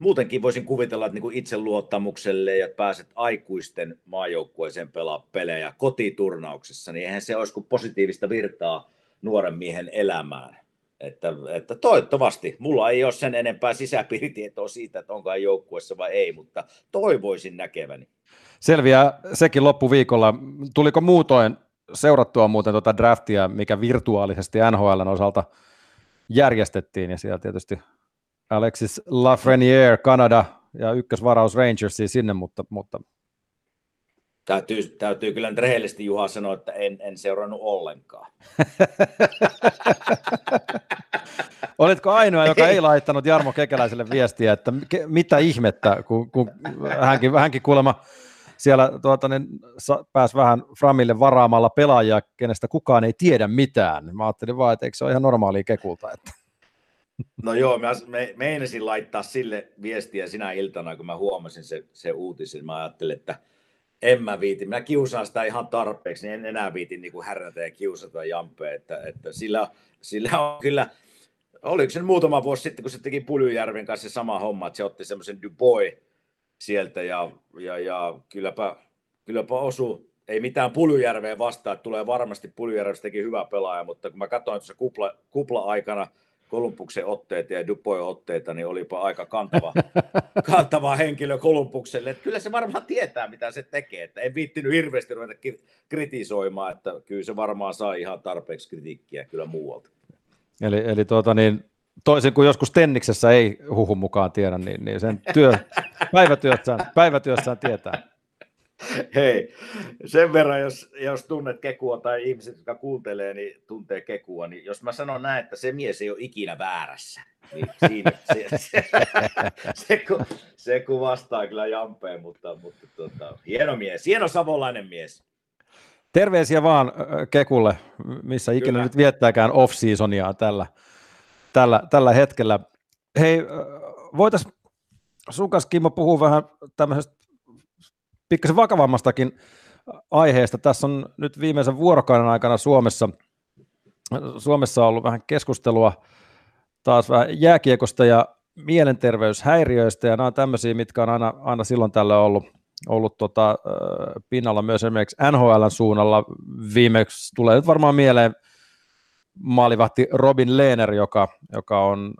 muutenkin voisin kuvitella, että niin itseluottamukselle ja pääset aikuisten maajoukkueeseen pelaa pelejä kotiturnauksessa, niin eihän se olisi kuin positiivista virtaa nuoren miehen elämään. Että, että toivottavasti, mulla ei ole sen enempää sisäpiiritietoa siitä, että onko joukkueessa vai ei, mutta toivoisin näkeväni. Selviää sekin loppuviikolla. Tuliko muutoin seurattua muuten tuota draftia, mikä virtuaalisesti NHLn osalta järjestettiin, ja siellä tietysti Alexis Lafreniere, Kanada ja ykkösvaraus Rangersiin sinne, mutta, mutta Täytyy, täytyy kyllä rehellisesti Juha sanoa, että en, en seurannut ollenkaan. Olitko ainoa, joka ei laittanut Jarmo Kekäläiselle viestiä, että ke, mitä ihmettä, kun, kun hänkin, hänkin kuulemma siellä tuota, niin, pääsi vähän Framille varaamalla pelaajia, kenestä kukaan ei tiedä mitään. Mä ajattelin vaan, että eikö se ole ihan normaalia kekulta. Että. No joo, mä me, meinasin laittaa sille viestiä sinä iltana, kun mä huomasin se, se uutisen. Mä ajattelin, että en mä viiti. Mä kiusaan sitä ihan tarpeeksi, niin en enää viiti niin kuin härrätä ja kiusata Jampe. Että, että sillä, sillä on kyllä, oliko se muutama vuosi sitten, kun se teki Puljujärven kanssa se sama homma, että se otti semmoisen Dubois sieltä ja, ja, ja kylläpä, kylläpä osu, ei mitään Puljujärveen vastaan, tulee varmasti Puljujärvestäkin hyvä pelaaja, mutta kun mä katsoin tuossa kupla, kupla-aikana, Kolumbuksen otteita ja Dupoin otteita, niin olipa aika kantava, kantava henkilö Kolumbukselle. Että kyllä se varmaan tietää, mitä se tekee. Että en viittinyt hirveästi ruveta kritisoimaan, että kyllä se varmaan saa ihan tarpeeksi kritiikkiä kyllä muualta. Eli, eli tuota niin, toisin kuin joskus Tenniksessä ei huhun mukaan tiedä, niin, niin sen työ, päivätyössään, päivätyössään tietää. Hei, sen verran, jos, jos tunnet Kekua tai ihmiset, jotka kuuntelee, niin tuntee Kekua, niin jos mä sanon näin, että se mies ei ole ikinä väärässä, niin siinä, se, se, se, se, kuvastaa kyllä Jampeen, mutta, mutta tota, hieno mies, hieno savolainen mies. Terveisiä vaan Kekulle, missä ikinä kyllä. nyt viettääkään off-seasonia tällä, tällä, tällä hetkellä. Hei, voitaisiin sun kanssa Kimmo puhua vähän tämmöisestä pikkasen vakavammastakin aiheesta. Tässä on nyt viimeisen vuorokauden aikana Suomessa, Suomessa ollut vähän keskustelua taas vähän jääkiekosta ja mielenterveyshäiriöistä, ja nämä on tämmöisiä, mitkä on aina, aina silloin tällä ollut, ollut tota, pinnalla myös esimerkiksi NHLn suunnalla. Viimeksi tulee nyt varmaan mieleen maalivahti Robin Lehner, joka, joka on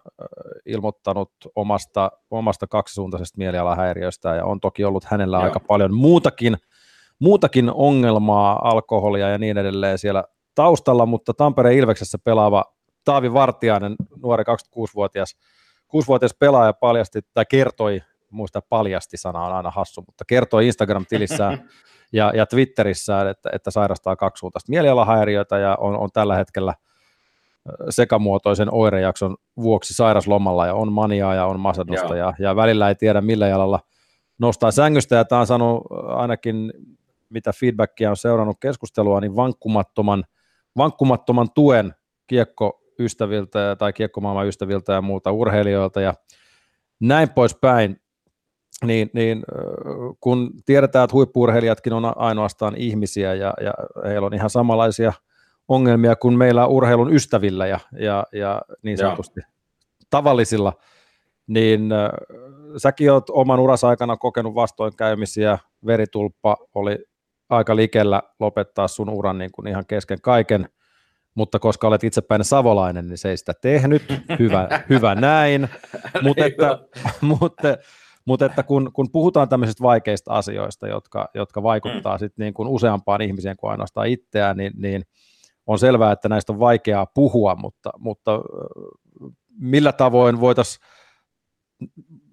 ilmoittanut omasta, omasta kaksisuuntaisesta mielialahäiriöstä ja on toki ollut hänellä Joo. aika paljon muutakin, muutakin ongelmaa, alkoholia ja niin edelleen siellä taustalla, mutta Tampereen Ilveksessä pelaava Taavi Vartiainen, nuori 26-vuotias, 6-vuotias pelaaja paljasti tai kertoi, muista paljasti sana on aina hassu, mutta kertoi Instagram-tilissään ja, ja Twitterissään, että, että sairastaa kaksisuuntaista mielialahäiriötä ja on, on tällä hetkellä – sekamuotoisen oirejakson vuoksi sairaslomalla ja on maniaa ja on masennusta ja, ja välillä ei tiedä millä jalalla nostaa sängystä. Ja tämä on saanut ainakin mitä feedbackia on seurannut keskustelua, niin vankkumattoman, vankkumattoman tuen kiekkoystäviltä tai kiekkomaailman ystäviltä ja muilta urheilijoilta ja näin poispäin, niin, niin kun tiedetään, että huippuurheilijatkin on ainoastaan ihmisiä ja, ja heillä on ihan samanlaisia – ongelmia kuin meillä urheilun ystävillä ja, ja, ja niin sanotusti ja. tavallisilla, niin äh, säkin olet oman uras aikana kokenut vastoinkäymisiä, veritulppa oli aika likellä lopettaa sun uran niin kuin ihan kesken kaiken, mutta koska olet itsepäinen savolainen, niin se ei sitä tehnyt, hyvä, hyvä näin, mutta että, mutta, mutta että kun, kun puhutaan tämmöisistä vaikeista asioista, jotka, jotka vaikuttaa mm. sit niin kuin useampaan ihmiseen kuin ainoastaan itseään, niin, niin – on selvää, että näistä on vaikeaa puhua, mutta, mutta millä tavoin voitaisiin,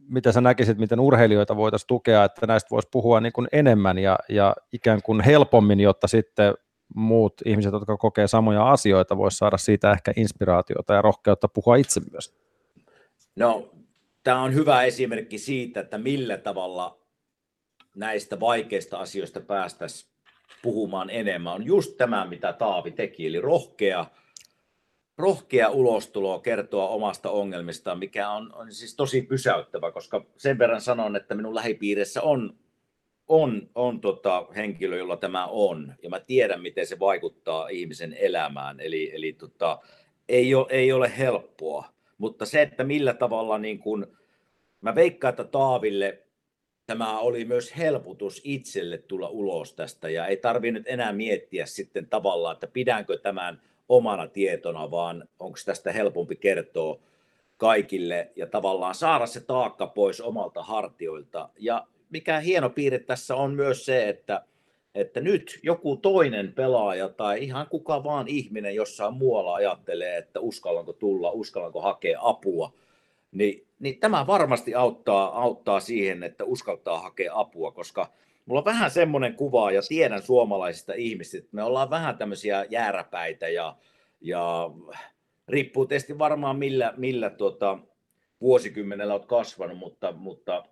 mitä sä näkisit, miten urheilijoita voitaisiin tukea, että näistä voisi puhua niin kuin enemmän ja, ja ikään kuin helpommin, jotta sitten muut ihmiset, jotka kokee samoja asioita, voisi saada siitä ehkä inspiraatiota ja rohkeutta puhua itse myös? No, tämä on hyvä esimerkki siitä, että millä tavalla näistä vaikeista asioista päästäisiin puhumaan enemmän, on just tämä, mitä Taavi teki, eli rohkea, rohkea ulostulo kertoa omasta ongelmistaan, mikä on, on siis tosi pysäyttävä, koska sen verran sanon, että minun lähipiirissä on, on, on tota henkilö, jolla tämä on, ja mä tiedän, miten se vaikuttaa ihmisen elämään, eli, eli tota, ei ole, ei ole helppoa, mutta se, että millä tavalla niin kun, mä veikkaan, että Taaville tämä oli myös helpotus itselle tulla ulos tästä ja ei tarvinnut enää miettiä sitten tavallaan, että pidänkö tämän omana tietona, vaan onko tästä helpompi kertoa kaikille ja tavallaan saada se taakka pois omalta hartioilta. Ja mikä hieno piirre tässä on myös se, että, että nyt joku toinen pelaaja tai ihan kuka vaan ihminen jossain muualla ajattelee, että uskallanko tulla, uskallanko hakea apua, niin, niin tämä varmasti auttaa, auttaa siihen, että uskaltaa hakea apua, koska mulla on vähän semmoinen kuva ja tiedän suomalaisista ihmisistä, että me ollaan vähän tämmöisiä jääräpäitä ja, ja riippuu tietysti varmaan millä, millä tuota, vuosikymmenellä olet kasvanut, mutta, mutta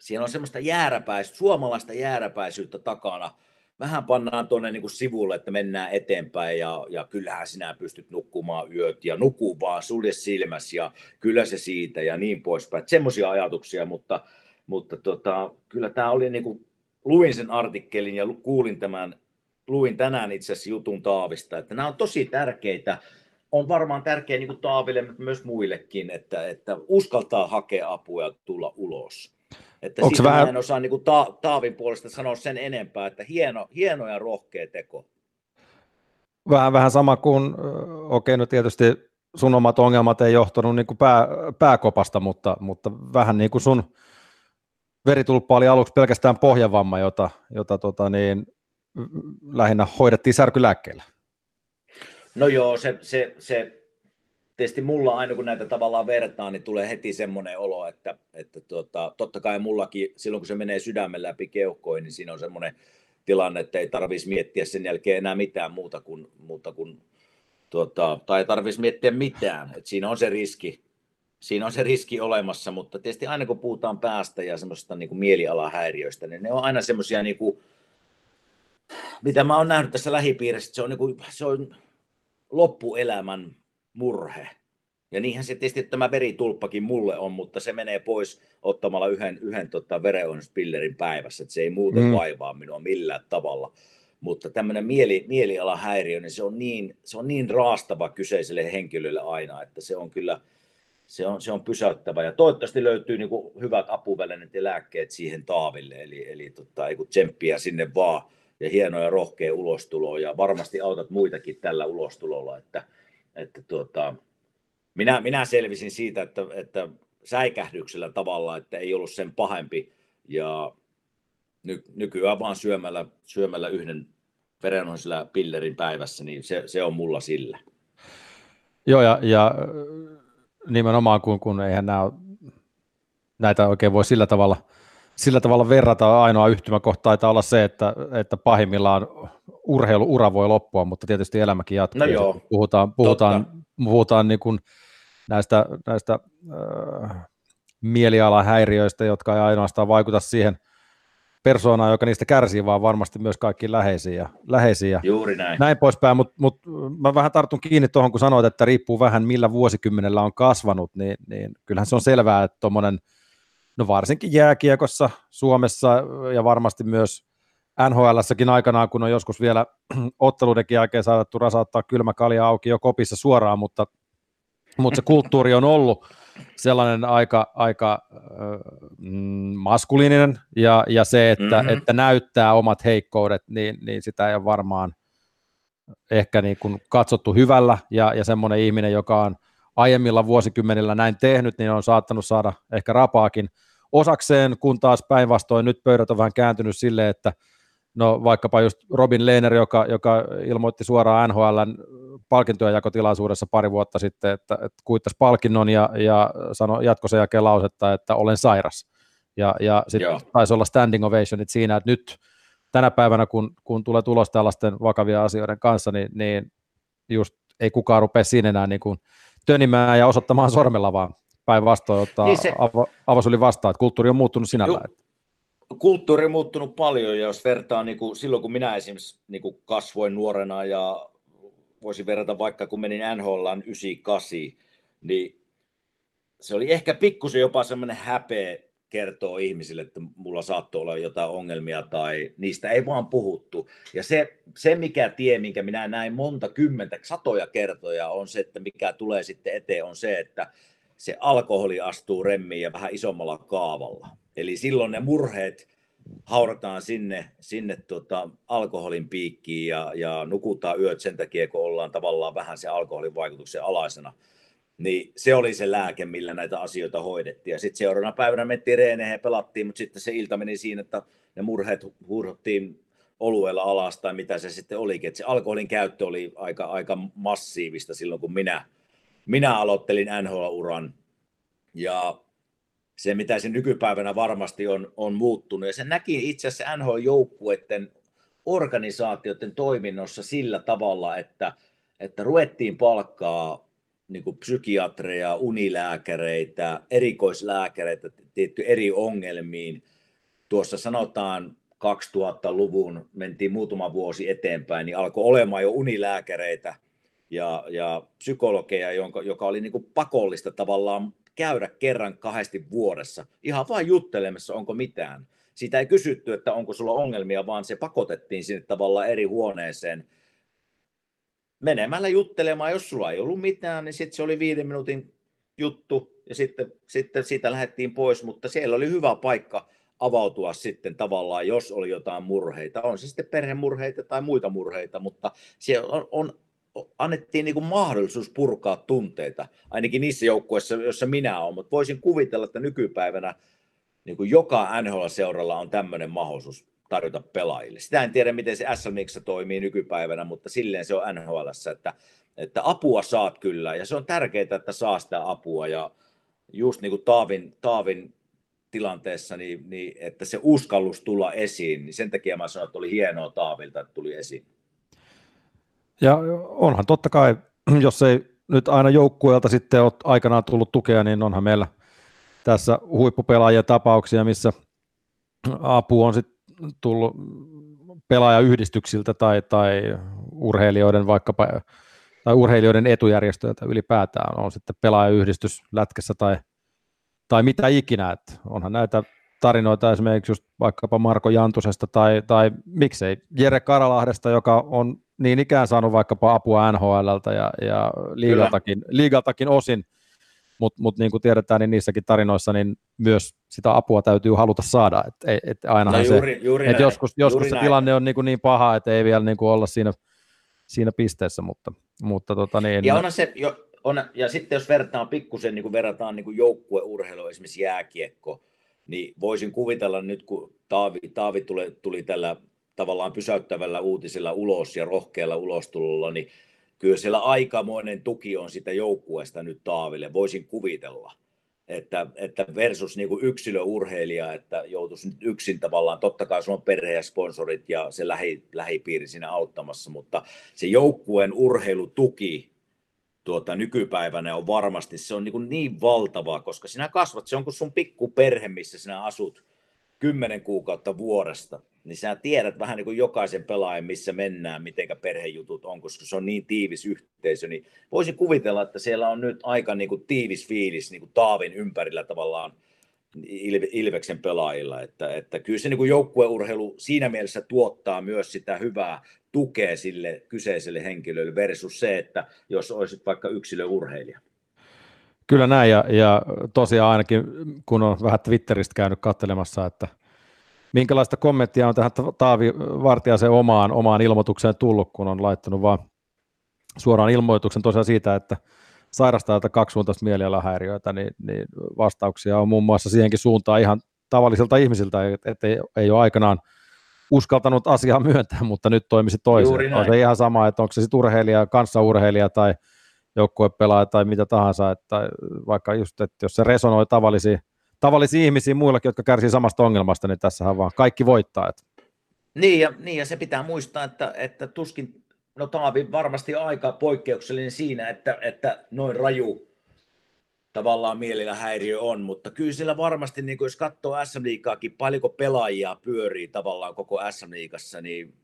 siinä on semmoista jääräpäisyyttä, suomalaista jääräpäisyyttä takana. Vähän pannaan tuonne niin sivulle, että mennään eteenpäin ja, ja kyllähän sinä pystyt nukkumaan yöt ja nuku vaan, sulje silmäs ja kyllä se siitä ja niin poispäin. Semmoisia ajatuksia, mutta, mutta tota, kyllä tämä oli niin kuin, luin sen artikkelin ja kuulin tämän, luin tänään itse asiassa jutun Taavista, että nämä on tosi tärkeitä on varmaan tärkeä niin kuin Taaville, mutta myös muillekin, että, että uskaltaa hakea apua ja tulla ulos. Että Onko siitä vähän... en osaa niin kuin ta- Taavin puolesta sanoa sen enempää, että hieno, hieno ja rohkea teko. Vähän, vähän sama kuin, okei, okay, no tietysti sun omat ongelmat ei johtanut niin kuin pää, pääkopasta, mutta, mutta vähän niin kuin sun veritulppa oli aluksi pelkästään pohjavamma, jota, jota tota niin, lähinnä hoidettiin särkylääkkeellä. No joo, se, se, se tietysti mulla aina kun näitä tavallaan vertaa, niin tulee heti semmoinen olo, että, että tuota, totta kai mullakin silloin kun se menee sydämen läpi keuhkoin, niin siinä on semmoinen tilanne, että ei tarvitsisi miettiä sen jälkeen enää mitään muuta kuin, muuta kuin tuota, tai ei tarvitsisi miettiä mitään, että siinä on se riski, siinä on se riski olemassa, mutta tietysti aina kun puhutaan päästä ja semmoista niin kuin mielialahäiriöistä, niin ne on aina semmoisia, niin kuin, mitä mä oon nähnyt tässä lähipiirissä, se on, niin kuin, se on loppuelämän murhe. Ja niinhän se tietysti tämä veritulppakin mulle on, mutta se menee pois ottamalla yhden, yhden tota, verenpillerin päivässä, että se ei muuten mm. vaivaa minua millään tavalla. Mutta tämmöinen mieli, mielialahäiriö, niin se on, niin, se on niin raastava kyseiselle henkilölle aina, että se on kyllä se on, se on pysäyttävä. Ja toivottavasti löytyy niin kuin hyvät apuvälineet ja lääkkeet siihen taaville, eli, eli tota, ei kun tsemppiä sinne vaan ja hieno ja rohkea ulostulo ja varmasti autat muitakin tällä ulostulolla, että, että tuota, minä, minä selvisin siitä, että, että säikähdyksellä tavalla, että ei ollut sen pahempi ja ny, nykyään vaan syömällä, syömällä yhden verenoisella pillerin päivässä, niin se, se on mulla sillä. Joo, ja, ja nimenomaan kun, kun eihän nämä, näitä oikein voi sillä tavalla – sillä tavalla verrata ainoa yhtymäkohta taitaa olla se, että, että pahimmillaan urheiluura voi loppua, mutta tietysti elämäkin jatkuu. No joo, puhutaan, puhutaan, puhutaan niin kuin näistä, näistä äh, mielialahäiriöistä, jotka ei ainoastaan vaikuta siihen persoonaan, joka niistä kärsii, vaan varmasti myös kaikki läheisiä. läheisiä. Juuri näin. Näin poispäin, mutta mut mä vähän tartun kiinni tuohon, kun sanoit, että riippuu vähän millä vuosikymmenellä on kasvanut, niin, niin kyllähän se on selvää, että tuommoinen – no varsinkin jääkiekossa Suomessa ja varmasti myös NHLssäkin aikanaan, kun on joskus vielä otteluidenkin jälkeen saatettu rasauttaa kylmä kalja auki jo kopissa suoraan, mutta, mutta se kulttuuri on ollut sellainen aika, aika äh, maskuliininen ja, ja se, että, mm-hmm. että näyttää omat heikkoudet, niin, niin sitä ei ole varmaan ehkä niin kuin katsottu hyvällä ja, ja semmoinen ihminen, joka on aiemmilla vuosikymmenillä näin tehnyt, niin on saattanut saada ehkä rapaakin osakseen, kun taas päinvastoin nyt pöydät on vähän kääntynyt silleen, että no vaikkapa just Robin Lehner, joka, joka ilmoitti suoraan NHLn palkintojen jakotilaisuudessa pari vuotta sitten, että, että kuittasi palkinnon ja, ja sanoi jatko sen jälkeen lausetta, että olen sairas. Ja, ja sitten taisi olla standing ovationit siinä, että nyt tänä päivänä, kun, kun tulee tulos tällaisten vakavia asioiden kanssa, niin, niin just ei kukaan rupea siinä enää niin kuin tönimään ja osoittamaan sormella, vaan päinvastoin ottaa niin se, avo, vastaan, että kulttuuri on muuttunut sinällä. Ju, kulttuuri on muuttunut paljon ja jos vertaa niin kuin silloin, kun minä esimerkiksi niin kuin kasvoin nuorena ja voisin verrata vaikka kun menin NHL 98, niin se oli ehkä pikkusen jopa semmoinen häpeä kertoo ihmisille, että mulla saattoi olla jotain ongelmia tai niistä ei vaan puhuttu. Ja se, se mikä tie, minkä minä näin monta kymmentä, satoja kertoja on se, että mikä tulee sitten eteen on se, että se alkoholi astuu remmiin ja vähän isommalla kaavalla. Eli silloin ne murheet haurataan sinne, sinne tota alkoholin piikkiin ja, ja nukutaan yöt sen takia, kun ollaan tavallaan vähän se alkoholin vaikutuksen alaisena. Niin se oli se lääke, millä näitä asioita hoidettiin. Ja sitten seuraavana päivänä mentiin reeneihin ja pelattiin, mutta sitten se ilta meni siinä, että ne murheet hurhottiin olueella alas tai mitä se sitten olikin. Että se alkoholin käyttö oli aika, aika massiivista silloin, kun minä, minä aloittelin NHL-uran. Ja se, mitä se nykypäivänä varmasti on, on muuttunut. Ja se näki itse asiassa NHL-joukkueiden organisaatioiden toiminnossa sillä tavalla, että, että ruvettiin palkkaa niin kuin psykiatreja, unilääkäreitä, erikoislääkäreitä tietty eri ongelmiin. Tuossa sanotaan 2000-luvun, mentiin muutama vuosi eteenpäin, niin alkoi olemaan jo unilääkäreitä ja, ja psykologeja, jonka, joka oli niin kuin pakollista tavallaan käydä kerran kahdesti vuodessa, ihan vain juttelemassa, onko mitään. Siitä ei kysytty, että onko sulla ongelmia, vaan se pakotettiin sinne tavallaan eri huoneeseen menemällä juttelemaan. Jos sulla ei ollut mitään, niin sitten se oli viiden minuutin juttu ja sitten, sitten siitä lähdettiin pois, mutta siellä oli hyvä paikka avautua sitten tavallaan, jos oli jotain murheita. On se sitten perhemurheita tai muita murheita, mutta se on, on annettiin niin kuin mahdollisuus purkaa tunteita, ainakin niissä joukkueissa, joissa minä olen, mutta voisin kuvitella, että nykypäivänä niin kuin joka NHL-seuralla on tämmöinen mahdollisuus tarjota pelaajille. Sitä en tiedä, miten se SLMX toimii nykypäivänä, mutta silleen se on NHL, että, että apua saat kyllä, ja se on tärkeää, että saa sitä apua, ja just niin kuin Taavin, Taavin tilanteessa, niin, niin, että se uskallus tulla esiin, niin sen takia mä sanoin, että oli hienoa Taavilta, että tuli esiin. Ja onhan totta kai, jos ei nyt aina joukkueelta sitten ole aikanaan tullut tukea, niin onhan meillä tässä huippupelaajien tapauksia, missä apu on sitten tullut pelaajayhdistyksiltä tai, tai urheilijoiden vaikkapa tai urheilijoiden etujärjestöiltä ylipäätään, on sitten pelaajayhdistys lätkässä tai, tai mitä ikinä, että onhan näitä tarinoita esimerkiksi just vaikkapa Marko Jantusesta tai, tai miksei Jere Karalahdesta, joka on niin ikään saanut vaikkapa apua NHLltä ja, ja liigaltakin, liigaltakin osin, mutta mut niin kuin tiedetään, niin niissäkin tarinoissa niin myös sitä apua täytyy haluta saada. Et, et, et ainahan no juuri, se, juuri et joskus, joskus juuri se näin. tilanne on niin, kuin niin paha, että ei vielä niin kuin olla siinä, siinä pisteessä, mutta, mutta tota niin, ja onhan se, jo, on, ja sitten jos verrataan pikkusen, niin kuin verrataan niin kuin joukkueurheilu, esimerkiksi jääkiekko, niin voisin kuvitella nyt, kun Taavi, Taavi tuli, tuli tällä tavallaan pysäyttävällä uutisella ulos ja rohkealla ulostulolla, niin kyllä siellä aikamoinen tuki on sitä joukkueesta nyt Taaville, voisin kuvitella. Että, että versus niin kuin yksilöurheilija, että joutuisi nyt yksin tavallaan, totta kai sulla on perhe ja sponsorit ja se lähi, lähipiiri siinä auttamassa, mutta se joukkueen urheilutuki tuota, nykypäivänä on varmasti, se on niin, niin valtavaa, koska sinä kasvat, se on kuin sun pikku perhe, missä sinä asut kymmenen kuukautta vuodesta, niin sä tiedät vähän niin kuin jokaisen pelaajan, missä mennään, mitenkä perhejutut on, koska se on niin tiivis yhteisö, niin voisin kuvitella, että siellä on nyt aika niin kuin tiivis fiilis niin kuin Taavin ympärillä tavallaan Ilveksen pelaajilla, että, että kyllä se niin kuin joukkueurheilu siinä mielessä tuottaa myös sitä hyvää tukea sille kyseiselle henkilölle versus se, että jos olisit vaikka yksilöurheilija. Kyllä näin, ja, ja tosiaan ainakin kun on vähän Twitteristä käynyt katselemassa, että minkälaista kommenttia on tähän Taavi Vartiasen omaan, omaan ilmoitukseen tullut, kun on laittanut vaan suoraan ilmoituksen tosiaan siitä, että sairastaa tätä kaksisuuntaista mielialahäiriöitä, niin, niin vastauksia on muun muassa siihenkin suuntaan ihan tavallisilta ihmisiltä, että ei, ei ole aikanaan uskaltanut asiaa myöntää, mutta nyt toimisi toisin. On se ihan sama, että onko se sitten urheilija, kanssaurheilija tai joukkuepelaaja tai mitä tahansa, että vaikka just, että jos se resonoi tavallisiin, tavallisiin ihmisiin muillakin, jotka kärsii samasta ongelmasta, niin tässähän vaan kaikki voittaa. Että. Niin, ja, niin ja se pitää muistaa, että, että tuskin, no Taavi varmasti aika poikkeuksellinen siinä, että, että noin raju tavallaan mielillä häiriö on, mutta kyllä sillä varmasti, niin jos katsoo SM Liigaakin, paljonko pelaajia pyörii tavallaan koko SM Liigassa, niin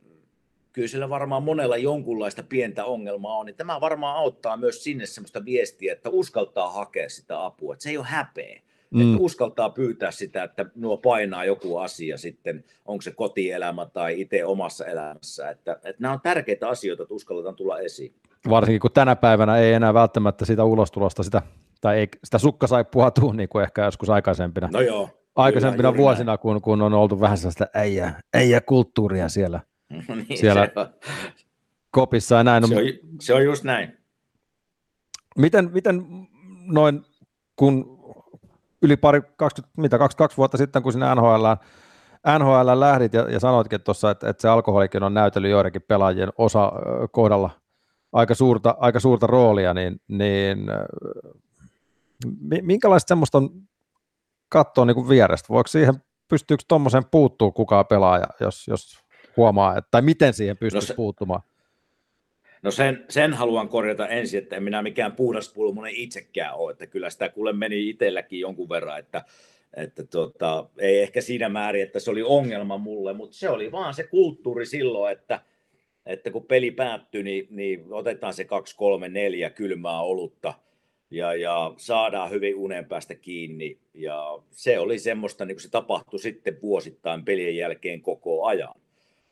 kyllä sillä varmaan monella jonkunlaista pientä ongelmaa on, niin tämä varmaan auttaa myös sinne sellaista viestiä, että uskaltaa hakea sitä apua, että se ei ole häpeä. mm. että uskaltaa pyytää sitä, että nuo painaa joku asia sitten, onko se kotielämä tai itse omassa elämässä, että, että nämä on tärkeitä asioita, että uskalletaan tulla esiin. Varsinkin kun tänä päivänä ei enää välttämättä sitä ulostulosta sitä, tai ei sitä sukkasaippua tuu niin kuin ehkä joskus aikaisempina. No joo. Aikaisempina kyllä, vuosina, kun, kun on oltu vähän sellaista äijä, äijä kulttuuria siellä, no niin, siellä se on, kopissa ja näin. No se, on, se on just näin. Miten, miten noin, kun yli pari, 20, mitä, 22 vuotta sitten, kun sinä NHL, NHL lähdit ja, ja sanoitkin tuossa, että, että se alkoholikin on näytellyt joidenkin pelaajien osa kohdalla aika suurta, aika suurta roolia, niin, niin minkälaista semmoista on katsoa niin kuin vierestä? Voiko siihen, pystyykö tuommoiseen puuttuu kukaan pelaaja, jos, jos huomaa, että, tai miten siihen pystyy no se, puuttumaan? No sen, sen haluan korjata ensin, että en minä mikään puhdaspulmunen itsekään ole, että kyllä sitä kuule meni itselläkin jonkun verran, että, että tota, ei ehkä siinä määrin, että se oli ongelma mulle, mutta se oli vaan se kulttuuri silloin, että, että kun peli päättyi, niin, niin otetaan se 2, 3, 4 kylmää olutta ja, ja saadaan hyvin unen päästä kiinni. Ja se oli semmoista, niin kuin se tapahtui sitten vuosittain pelien jälkeen koko ajan.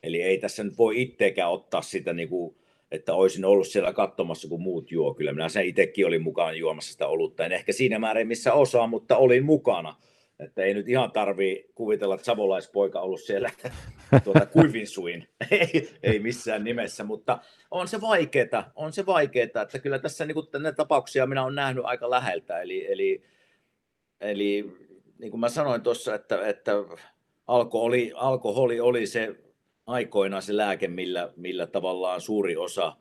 Eli ei tässä nyt voi itseäkään ottaa sitä niin kuin että olisin ollut siellä katsomassa, kun muut juo. Kyllä minä sen itsekin olin mukaan juomassa sitä olutta. En ehkä siinä määrin, missä osaa, mutta olin mukana. Että ei nyt ihan tarvii kuvitella, että savolaispoika ollut siellä tuota, kuivinsuin. ei, ei missään nimessä, mutta on se vaikeeta, on se vaikeeta, että kyllä tässä niin kuin, tapauksia minä olen nähnyt aika läheltä. Eli, eli, eli niin kuin mä sanoin tuossa, että, että alkoholi, alkoholi oli se aikoinaan se lääke, millä, millä tavallaan suuri osa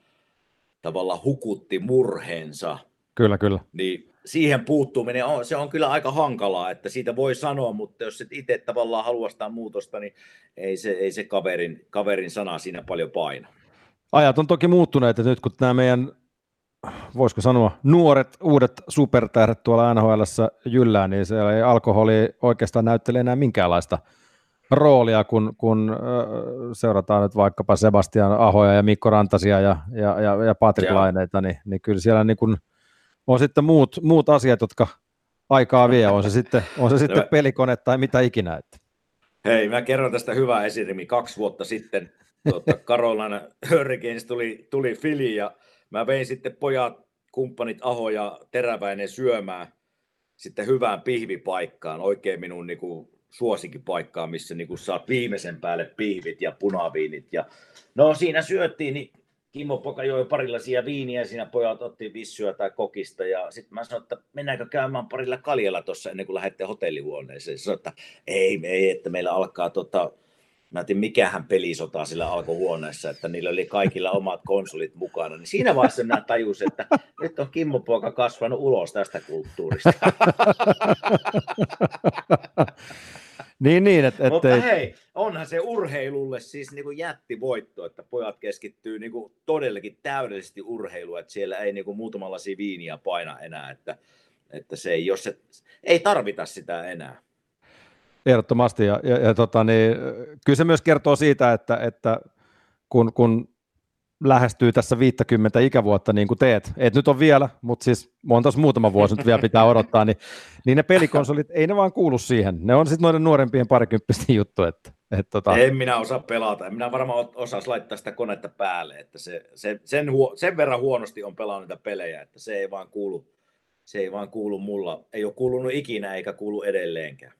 tavallaan hukutti murheensa. Kyllä, kyllä. Niin siihen puuttuminen on, se on kyllä aika hankalaa, että siitä voi sanoa, mutta jos et itse tavallaan haluaa muutosta, niin ei se, ei se kaverin, kaverin sana siinä paljon paina. Ajat on toki muuttuneet, että nyt kun nämä meidän, voisiko sanoa, nuoret, uudet supertähdet tuolla NHL jyllää, niin se ei alkoholi oikeastaan näyttele enää minkäänlaista – roolia, kun, kun seurataan nyt vaikkapa Sebastian Ahoja ja Mikko Rantasia ja, ja, ja, ja Patrik Laineita, niin, niin kyllä siellä niin kuin on sitten muut, muut asiat, jotka aikaa vie, on se sitten, on se sitten pelikone tai mitä ikinä. Että. Hei, mä kerron tästä hyvää esirimi. Kaksi vuotta sitten tuota, Karolana Hurricanes tuli, tuli Fili ja mä vein sitten pojat, kumppanit Aho ja Teräväinen syömään sitten hyvään pihvipaikkaan, oikein minun niin kuin, suosikkipaikkaa, missä niin saat viimeisen päälle pihvit ja punaviinit. Ja, no siinä syöttiin, niin Kimmo Poka joi parillaisia viiniä, siinä pojat otti vissyä tai kokista ja sitten mä sanoin, että mennäänkö käymään parilla kaljalla tuossa ennen kuin lähdette hotellihuoneeseen. Sanoin, että ei, ei, että meillä alkaa tota, mä en tiedä mikähän pelisota sillä alkohuoneessa, että niillä oli kaikilla omat konsolit mukana, niin siinä vaiheessa minä tajusin, että nyt on Kimmo Poika kasvanut ulos tästä kulttuurista. Niin, niin. Et, et Mutta ei... hei, onhan se urheilulle siis niin kuin jättivoitto, että pojat keskittyy niin kuin todellakin täydellisesti urheiluun, että siellä ei niin kuin muutamalla viiniä paina enää, että, että se ei, jos se, ei tarvita sitä enää. Ehdottomasti, ja, ja, ja tota, niin, kyllä se myös kertoo siitä, että, että kun, kun lähestyy tässä 50 ikävuotta niin kuin teet, et nyt on vielä, mutta siis monta muutama vuosi nyt vielä pitää odottaa, niin, niin ne pelikonsolit, ei ne vaan kuulu siihen. Ne on sitten noiden nuorempien parikymppisten juttu. Että, et, tota... En minä osaa pelata, en minä varmaan osaisi laittaa sitä konetta päälle, että se, se, sen, huo, sen verran huonosti on pelannut niitä pelejä, että se ei vaan kuulu, se ei vaan kuulu mulla, ei ole kuulunut ikinä eikä kuulu edelleenkään.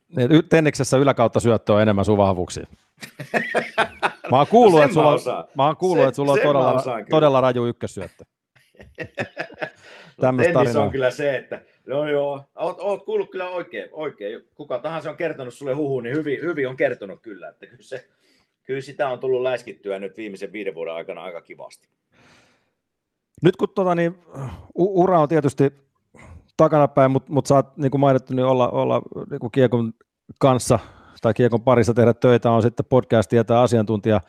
Tenniksessä yläkautta syöttö on enemmän sun vahvuuksia. Mä oon kuullut, no että sulla, on, mä oon kuullut, sen, että sulla on todella, todella raju ykkössyöttö. no, tennis on kyllä se, että no joo, oot, oot kuullut kyllä oikein, oikein. Kuka tahansa on kertonut sulle huhuun, niin hyvin, hyvin on kertonut kyllä, että kyllä, se, kyllä sitä on tullut läskittyä nyt viimeisen viiden vuoden aikana aika kivasti. Nyt kun tota, niin, ura on tietysti takanapäin, mutta mut sä oot, niin kuin mainittu, niin olla, olla niin kuin kiekon kanssa tai kiekon parissa tehdä töitä, on sitten podcastia tai asiantuntija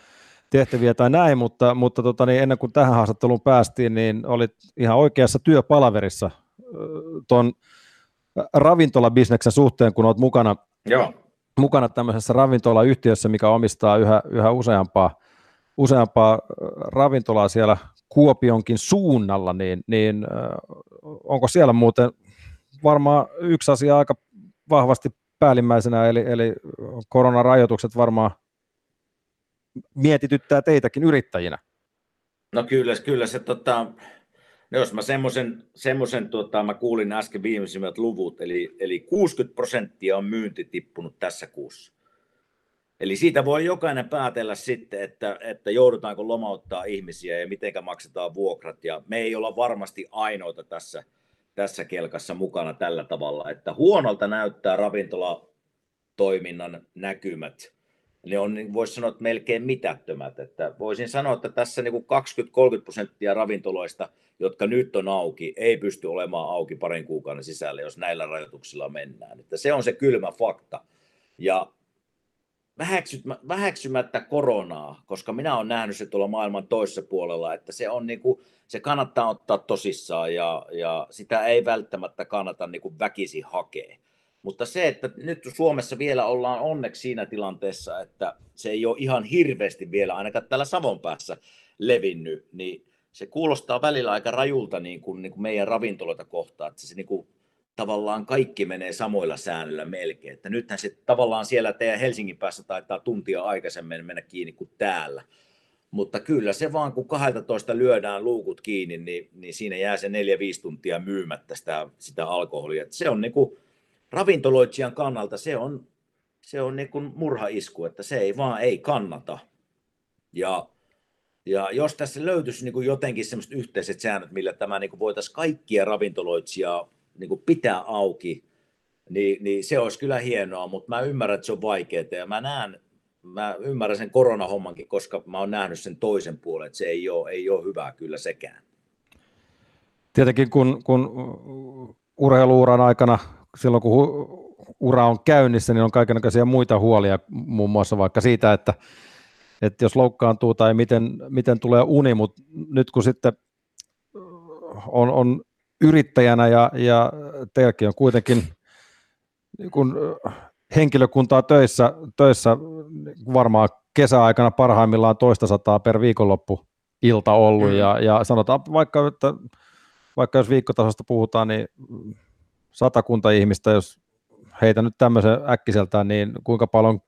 tehtäviä tai näin, mutta, mutta tota, niin ennen kuin tähän haastatteluun päästiin, niin olit ihan oikeassa työpalaverissa tuon ravintolabisneksen suhteen, kun olet mukana, Joo. mukana tämmöisessä ravintolayhtiössä, mikä omistaa yhä, yhä useampaa, useampaa ravintolaa siellä Kuopionkin suunnalla, niin, niin onko siellä muuten varmaan yksi asia aika vahvasti päällimmäisenä, eli, eli koronarajoitukset varmaan mietityttää teitäkin yrittäjinä. No kyllä, kyllä se tota, no jos mä semmoisen, semmoisen tota, mä kuulin äsken viimeisimmät luvut, eli, eli 60 prosenttia on myynti tippunut tässä kuussa. Eli siitä voi jokainen päätellä sitten, että, että joudutaanko lomauttaa ihmisiä ja miten maksetaan vuokrat. Ja me ei olla varmasti ainoita tässä, tässä kelkassa mukana tällä tavalla, että huonolta näyttää ravintolatoiminnan näkymät. Ne on, niin voisi sanoa, että melkein mitättömät. Että voisin sanoa, että tässä niin 20-30 prosenttia ravintoloista, jotka nyt on auki, ei pysty olemaan auki parin kuukauden sisällä, jos näillä rajoituksilla mennään. Että se on se kylmä fakta. Ja väheksymättä koronaa, koska minä olen nähnyt se tuolla maailman toisessa puolella, että se, on niin kuin, se kannattaa ottaa tosissaan ja, ja sitä ei välttämättä kannata niin kuin väkisi hakea. Mutta se, että nyt Suomessa vielä ollaan onneksi siinä tilanteessa, että se ei ole ihan hirveästi vielä, ainakaan täällä Savon päässä levinnyt, niin se kuulostaa välillä aika rajulta niin kuin, niin kuin meidän ravintoloita kohtaan, että se niin kuin tavallaan kaikki menee samoilla säännöillä melkein. Että nythän se tavallaan siellä teidän Helsingin päässä taitaa tuntia aikaisemmin mennä kiinni kuin täällä. Mutta kyllä se vaan, kun 12 lyödään luukut kiinni, niin, niin siinä jää se 4-5 tuntia myymättä sitä, sitä alkoholia. Että se on niin kuin, ravintoloitsijan kannalta se on, se on niin kuin murhaisku, että se ei vaan ei kannata. Ja, ja jos tässä löytyisi niin kuin jotenkin sellaiset yhteiset säännöt, millä tämä niin voitaisiin kaikkia ravintoloitsijaa niin kuin pitää auki, niin, niin se olisi kyllä hienoa, mutta mä ymmärrän, että se on vaikeaa ja mä näen, mä ymmärrän sen koronahommankin, koska mä oon nähnyt sen toisen puolen, että se ei ole, ei ole hyvää kyllä sekään. Tietenkin kun, kun urheiluuran aikana, silloin kun ura on käynnissä, niin on kaikenlaisia muita huolia, muun muassa vaikka siitä, että, että jos loukkaantuu tai miten, miten tulee uni, mutta nyt kun sitten on, on yrittäjänä ja, ja teilläkin on kuitenkin kun henkilökuntaa töissä, töissä varmaan kesäaikana parhaimmillaan toista sataa per viikonloppu ilta ollut mm. ja, ja sanotaan vaikka, että vaikka jos viikkotasosta puhutaan, niin satakunta ihmistä, jos heitä nyt tämmöisen äkkiseltään, niin kuinka paljon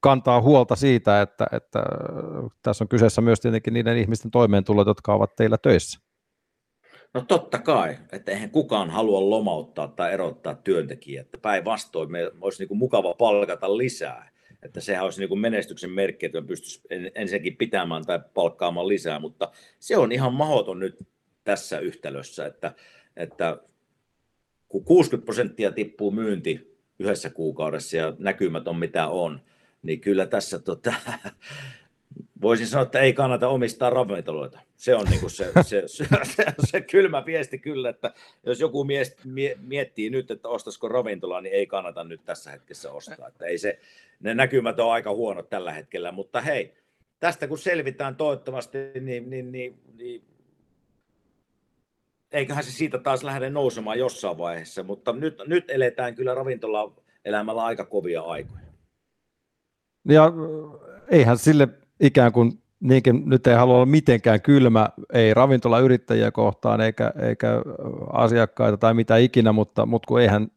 kantaa huolta siitä, että, että tässä on kyseessä myös tietenkin niiden ihmisten toimeentulot, jotka ovat teillä töissä. No totta kai, että eihän kukaan halua lomauttaa tai erottaa työntekijää. Päinvastoin me olisi niin kuin mukava palkata lisää. Että sehän olisi niin kuin menestyksen merkki, että me pystyisi ensinnäkin pitämään tai palkkaamaan lisää, mutta se on ihan mahdoton nyt tässä yhtälössä, että, että kun 60 prosenttia tippuu myynti yhdessä kuukaudessa ja näkymät on mitä on, niin kyllä tässä tota, voisin sanoa, että ei kannata omistaa ravintoloita. Se on niin kuin se, se, se, se, se kylmä viesti kyllä, että jos joku mies, mie, miettii nyt, että ostaisiko ravintolaa, niin ei kannata nyt tässä hetkessä ostaa. Että ei se, ne näkymät on aika huonot tällä hetkellä, mutta hei, tästä kun selvitään toivottavasti, niin, niin, niin, niin eiköhän se siitä taas lähde nousemaan jossain vaiheessa, mutta nyt, nyt eletään kyllä ravintola elämällä aika kovia aikoja. Ja eihän sille ikään kuin niinkin nyt ei halua olla mitenkään kylmä, ei ravintolayrittäjiä kohtaan eikä, eikä asiakkaita tai mitä ikinä, mutta, mutta kun eihän,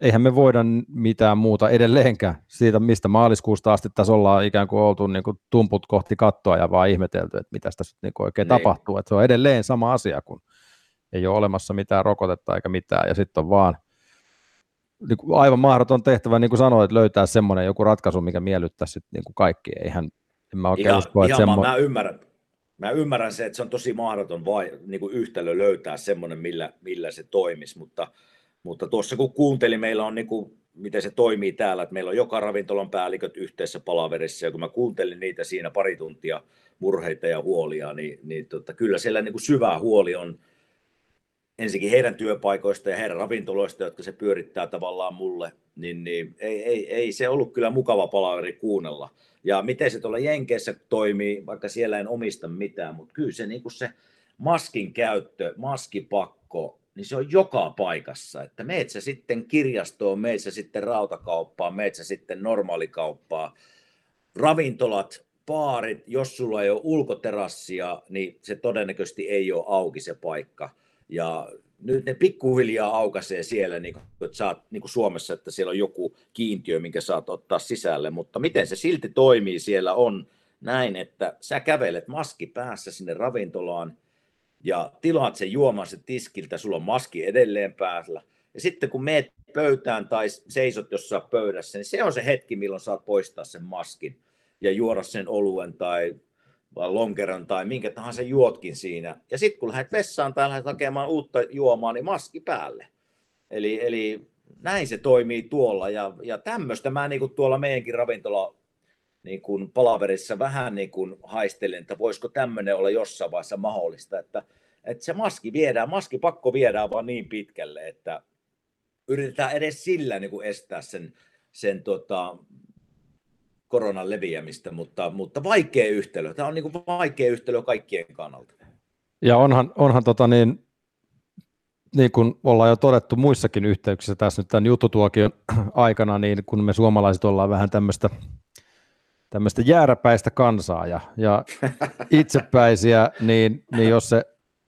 eihän me voida mitään muuta edelleenkään siitä, mistä maaliskuusta asti tässä ollaan ikään kuin oltu niin kuin tumput kohti kattoa ja vaan ihmetelty, että mitä tässä niin kuin oikein niin. tapahtuu. Että se on edelleen sama asia, kun ei ole olemassa mitään rokotetta eikä mitään ja sitten on vaan niin kuin aivan mahdoton tehtävä, niin kuin sanoit, löytää semmoinen joku ratkaisu, mikä miellyttää sitten niin kuin kaikki. Eihän, en mä oikein ihan, usko, että semmo... mä, ymmärrän, mä ymmärrän se, että se on tosi mahdoton vai, niin kuin yhtälö löytää semmoinen, millä, millä se toimisi, mutta, mutta tuossa kun kuuntelin, meillä on niin kuin, miten se toimii täällä, että meillä on joka ravintolan päälliköt yhteisessä palaverissa, ja kun mä kuuntelin niitä siinä pari tuntia murheita ja huolia, niin, niin tota, kyllä siellä niin kuin syvä huoli on ensinnäkin heidän työpaikoista ja heidän ravintoloista, jotka se pyörittää tavallaan mulle, niin, niin ei, ei, ei se ollut kyllä mukava palaveri kuunnella. Ja miten se tuolla Jenkeissä toimii, vaikka siellä en omista mitään, mutta kyllä se, niin se maskin käyttö, maskipakko, niin se on joka paikassa. Että meet sä sitten kirjastoon, meet sä sitten rautakauppaan, meet sä sitten normaalikauppaan, ravintolat, baarit, jos sulla ei ole ulkoterassia, niin se todennäköisesti ei ole auki se paikka. Ja nyt ne pikkuhiljaa aukaisee siellä, niin kuin, että saat, niin kuin Suomessa, että siellä on joku kiintiö, minkä saat ottaa sisälle, mutta miten se silti toimii siellä on näin, että sä kävelet maski päässä sinne ravintolaan ja tilaat sen juoman sen tiskiltä, sulla on maski edelleen päällä, ja sitten kun meet pöytään tai seisot jossain pöydässä, niin se on se hetki, milloin saat poistaa sen maskin ja juoda sen oluen tai vai lonkeron tai minkä tahansa juotkin siinä. Ja sitten kun lähdet vessaan tai lähdet hakemaan uutta juomaa, niin maski päälle. Eli, eli näin se toimii tuolla. Ja, ja tämmöistä mä niin kuin tuolla meidänkin ravintola niin kuin palaverissa vähän niin kuin haistelen, että voisiko tämmöinen olla jossain vaiheessa mahdollista, että, että se maski viedään, maski pakko viedään vaan niin pitkälle, että yritetään edes sillä niin kuin estää sen, sen tota, koronan leviämistä, mutta, mutta vaikea yhtälö. Tämä on niin kuin vaikea yhtälö kaikkien kannalta. Ja onhan, onhan tota niin, niin kuin ollaan jo todettu muissakin yhteyksissä tässä nyt tämän juttutuokion aikana, niin kun me suomalaiset ollaan vähän tämmöistä tämmöistä jääräpäistä kansaa ja, ja itsepäisiä, niin, niin jos se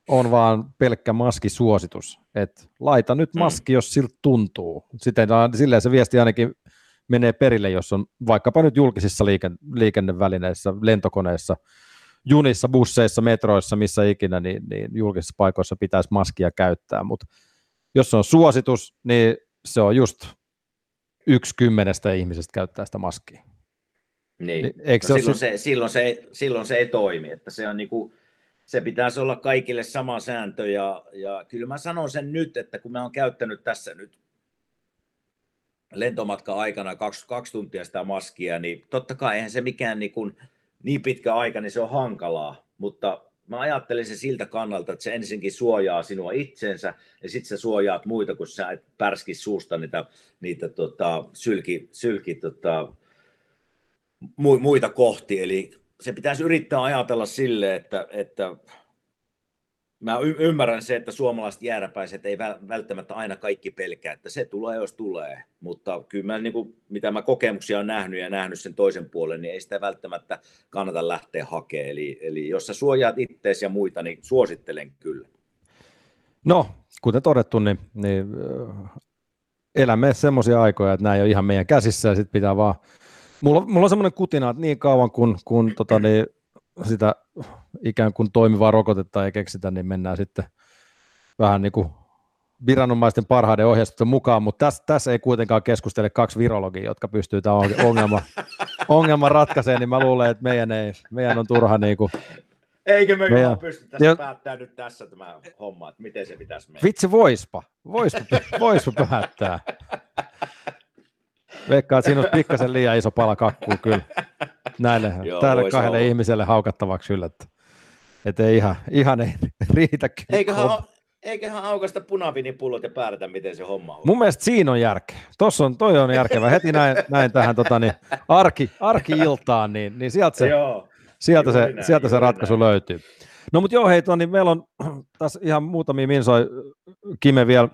on vaan pelkkä maskisuositus, että laita nyt mm. maski, jos siltä tuntuu. Sitten, silleen se viesti ainakin menee perille, jos on vaikkapa nyt julkisissa liiken, liikennevälineissä, lentokoneissa, junissa, busseissa, metroissa, missä ikinä, niin, niin julkisissa paikoissa pitäisi maskia käyttää, mutta jos se on suositus, niin se on just yksi kymmenestä ihmisestä käyttää sitä maskia. Niin, niin eikö no se silloin, se, silloin, se, silloin se ei toimi, että se on niinku, se pitäisi olla kaikille sama sääntö ja, ja kyllä mä sanon sen nyt, että kun mä oon käyttänyt tässä nyt lentomatka aikana 22 tuntia sitä maskia, niin totta kai eihän se mikään niin, kuin, niin pitkä aika, niin se on hankalaa, mutta mä ajattelen se siltä kannalta, että se ensinkin suojaa sinua itsensä ja sitten sä suojaat muita, kun sä et pärski suusta niitä, niitä tota, sylki, sylki tota, muita kohti. Eli se pitäisi yrittää ajatella sille, että, että mä y- ymmärrän se, että suomalaiset jääräpäiset ei välttämättä aina kaikki pelkää, että se tulee, jos tulee. Mutta kyllä mä, niin kuin, mitä mä kokemuksia on nähnyt ja nähnyt sen toisen puolen, niin ei sitä välttämättä kannata lähteä hakemaan. Eli, eli jos sä suojaat ittees ja muita, niin suosittelen kyllä. No, kuten todettu, niin, niin elämme semmoisia aikoja, että nämä ei ole ihan meidän käsissä ja sitten pitää vaan Mulla, mulla on semmoinen kutina, että niin kauan kun, kun tota, niin, sitä ikään kuin toimivaa rokotetta ei keksitä, niin mennään sitten vähän niin kuin viranomaisten parhaiden ohjeistusten mukaan, mutta tässä, tässä ei kuitenkaan keskustele kaksi virologia, jotka pystyy tämän ongelman, ongelman ratkaisemaan, niin mä luulen, että meidän, ei, meidän on turha niin kuin, Eikö me meidän... pystytä ja... päättää nyt tässä tämä homma, että miten se pitäisi mennä? Vitsi, voispa. Voispa, voispa päättää. Veikkaa, että siinä olisi pikkasen liian iso pala kakkuu kyllä näille, Joo, tälle kahdelle olla. ihmiselle haukattavaksi kyllä, että, ei ihan, ihan ei riitä. Eiköhän, eiköhän aukasta punavinipullot ja päätä, miten se homma on. Mun mielestä siinä on järkeä. Tuossa on, toi on järkevä. Heti näin, näin tähän tota, niin, arki, arki-iltaan, niin, niin sieltä se, Joo, sieltä se, näin, sieltä se ratkaisu näin. löytyy. No mutta joo, hei, niin meillä on tässä ihan muutamia minsoi Kime vielä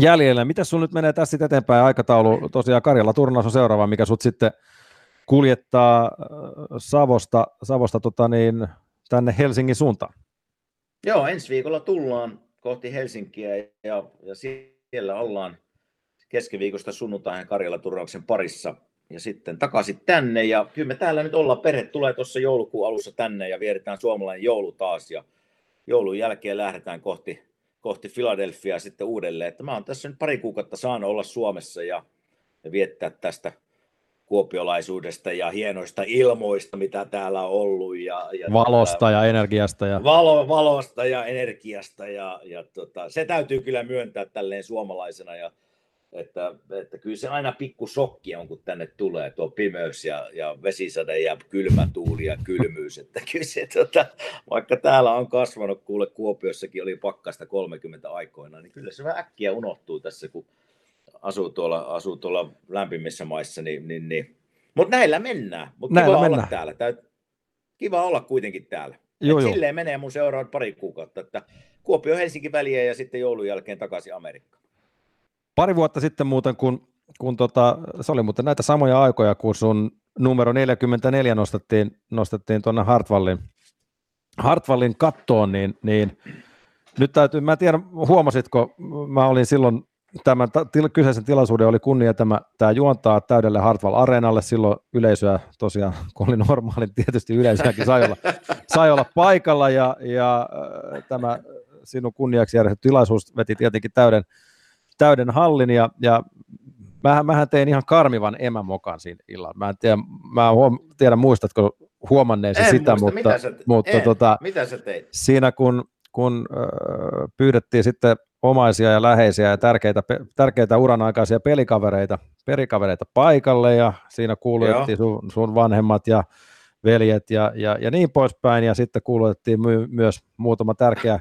jäljellä. Miten sun nyt menee tässä eteenpäin aikataulu? Tosiaan Karjala turnaus on seuraava, mikä sut sitten kuljettaa äh, Savosta, Savosta tota niin, tänne Helsingin suuntaan. Joo, ensi viikolla tullaan kohti Helsinkiä ja, ja siellä ollaan keskiviikosta sunnuntaihin Karjala turnauksen parissa ja sitten takaisin tänne. Ja kyllä me täällä nyt ollaan, perhe tulee tuossa joulukuun alussa tänne ja vietetään suomalainen joulu taas ja joulun jälkeen lähdetään kohti kohti Philadelphia sitten uudelleen. Että mä oon tässä nyt pari kuukautta saanut olla Suomessa ja, ja viettää tästä kuopiolaisuudesta ja hienoista ilmoista, mitä täällä on ollut. Ja, ja valosta tota, ja energiasta. Ja... Valo, valosta ja energiasta. Ja, ja tota, se täytyy kyllä myöntää tälleen suomalaisena. Ja että, että kyllä se aina pikku sokki on, kun tänne tulee tuo pimeys ja, ja vesisade ja kylmä tuuli ja kylmyys. Että kyllä se, tota, vaikka täällä on kasvanut, kuule Kuopiossakin oli pakkasta 30 aikoina, niin kyllä se vähän äkkiä unohtuu tässä, kun asuu tuolla, asuu tuolla lämpimissä maissa. Niin, niin, niin. Mutta näillä mennään. Mutta kiva mennään. olla täällä. Täyt, kiva olla kuitenkin täällä. Joo, joo. Silleen menee mun seuraavat pari kuukautta, että Kuopio Helsinki väliä ja sitten joulun jälkeen takaisin Amerikkaan. Pari vuotta sitten muuten, kun, kun tota, se oli muuten näitä samoja aikoja, kun sun numero 44 nostettiin, nostettiin tuonne Hartwallin, Hartwallin kattoon, niin, niin nyt täytyy, mä en tiedä, huomasitko, mä olin silloin, tämän til, kyseisen tilaisuuden oli kunnia tämä, tämä juontaa täydelle Hartwall Areenalle, silloin yleisöä tosiaan, kun oli normaali, tietysti yleisöäkin sai olla, sai olla paikalla, ja, ja äh, tämä sinun kunniaksi järjestetty tilaisuus veti tietenkin täyden, täyden hallin, ja, ja mähän, mähän tein ihan karmivan emämokan siinä illalla. Mä en tiedä, mä huom, tiedä muistatko huomanneesi En sitä, muista, mutta, mitä sä, mutta en. tota, mitä sä teit? siinä kun, kun äh, pyydettiin sitten omaisia ja läheisiä ja tärkeitä, tärkeitä uran aikaisia pelikavereita, pelikavereita paikalle ja siinä kuulutettiin sun, sun vanhemmat ja veljet ja, ja, ja niin poispäin ja sitten kuulutettiin my, myös muutama tärkeä,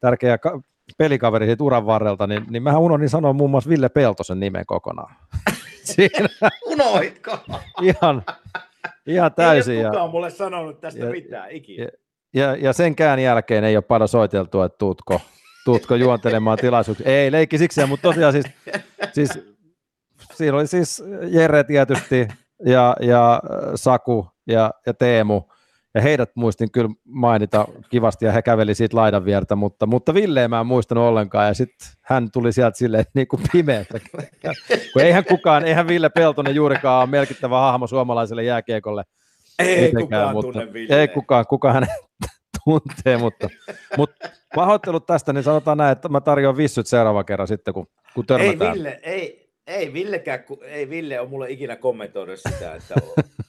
tärkeä ka- pelikaveri siitä uran varrelta, niin, niin mähän unohdin sanoa muun muassa Ville Peltosen nimen kokonaan. Siinä Unohitko? ihan, ihan täysin. Ei Ja, kukaan mulle sanonut tästä ja- mitään ikinä. ja, ja senkään jälkeen ei ole paljon soiteltu, että tuutko, tuutko juontelemaan tilaisuuksia. Ei, leikki siksi, mutta tosiaan siis, siis siinä oli siis Jere tietysti ja, ja äh, Saku ja, ja Teemu, ja heidät muistin kyllä mainita kivasti, ja he käveli siitä laidan viertä, mutta, mutta Ville mä en muistanut ollenkaan, ja sitten hän tuli sieltä silleen niin kuin pimeästä. Kun eihän kukaan, eihän Ville Peltonen juurikaan ole merkittävä hahmo suomalaiselle jääkiekolle, Ei mitenkään, kukaan mutta tunne Ville. Ei kukaan, kukaan hänet tuntee, mutta, mutta pahoittelut tästä, niin sanotaan näin, että mä tarjoan vissyt seuraavan kerran sitten, kun, kun ei törmätään. Ville, ei, ei Villekään, ku- ei Ville ole mulle ikinä kommentoinut sitä, että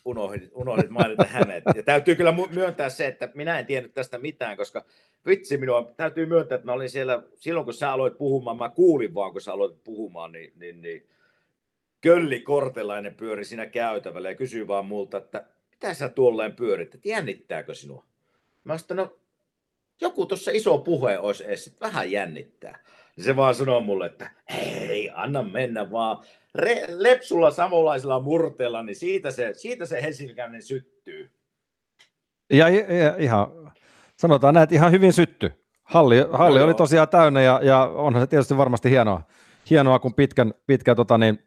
unohdit, unohdit mainita hänet. Ja täytyy kyllä myöntää se, että minä en tiennyt tästä mitään, koska vitsi minua, täytyy myöntää, että mä olin siellä, silloin kun sä aloit puhumaan, mä kuulin vaan, kun sä aloit puhumaan, niin, niin, niin Kölli Kortelainen pyöri siinä käytävällä ja kysyi vaan multa, että mitä sä tuolleen pyörit, että jännittääkö sinua? Mä sanoin, no joku tuossa iso puhe olisi edes, että vähän jännittää. Niin se vaan sanoo mulle, että hei, anna mennä vaan. Re- lepsulla samanlaisella murteella, niin siitä se, siitä se helsinkiläinen syttyy. Ja, ja ihan, sanotaan näin, että ihan hyvin sytty. Halli, halli joo. oli tosiaan täynnä ja, ja onhan se tietysti varmasti hienoa, hienoa kun pitkän, pitkän tota niin,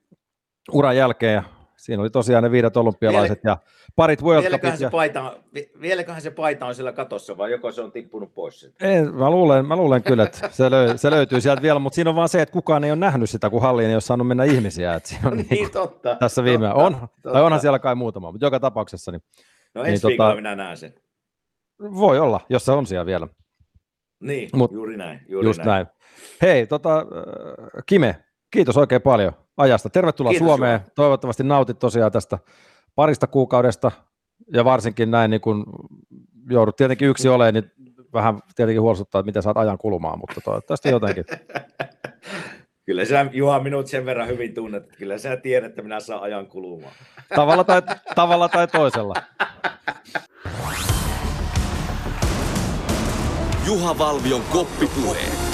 uran jälkeen siinä oli tosiaan ne viidet olympialaiset ja parit World Vieläköhän Cupit. se, Ja, paita, vieläköhän se paita on siellä katossa, vai joko se on tippunut pois sieltä? ei, mä, luulen, mä luulen kyllä, että se, löy, se löytyy sieltä vielä, mutta siinä on vaan se, että kukaan ei ole nähnyt sitä, kun halliin ei ole saanut mennä ihmisiä. Että siinä on niin, Niin, totta. tässä viime totta, on, totta. tai onhan siellä kai muutama, mutta joka tapauksessa niin No niin ensi tota- viikolla minä näen sen. voi olla, jos se on siellä vielä. Niin, Mut- juuri näin. Juuri Just näin. näin. Hei, tota, Kime, kiitos oikein paljon ajasta. Tervetuloa Kiitos, Suomeen. Toivottavasti nautit tosiaan tästä parista kuukaudesta ja varsinkin näin, niin kun joudut tietenkin yksi olemaan, niin vähän tietenkin huolestuttaa, että miten saat ajan kulumaan, mutta toivottavasti jotenkin. Kyllä sä, Juha, minut sen verran hyvin tunnet, että kyllä sä tiedät, että minä saan ajan kulumaan. Tavalla tai, tavalla tai toisella. Juha Valvion koppipuhe.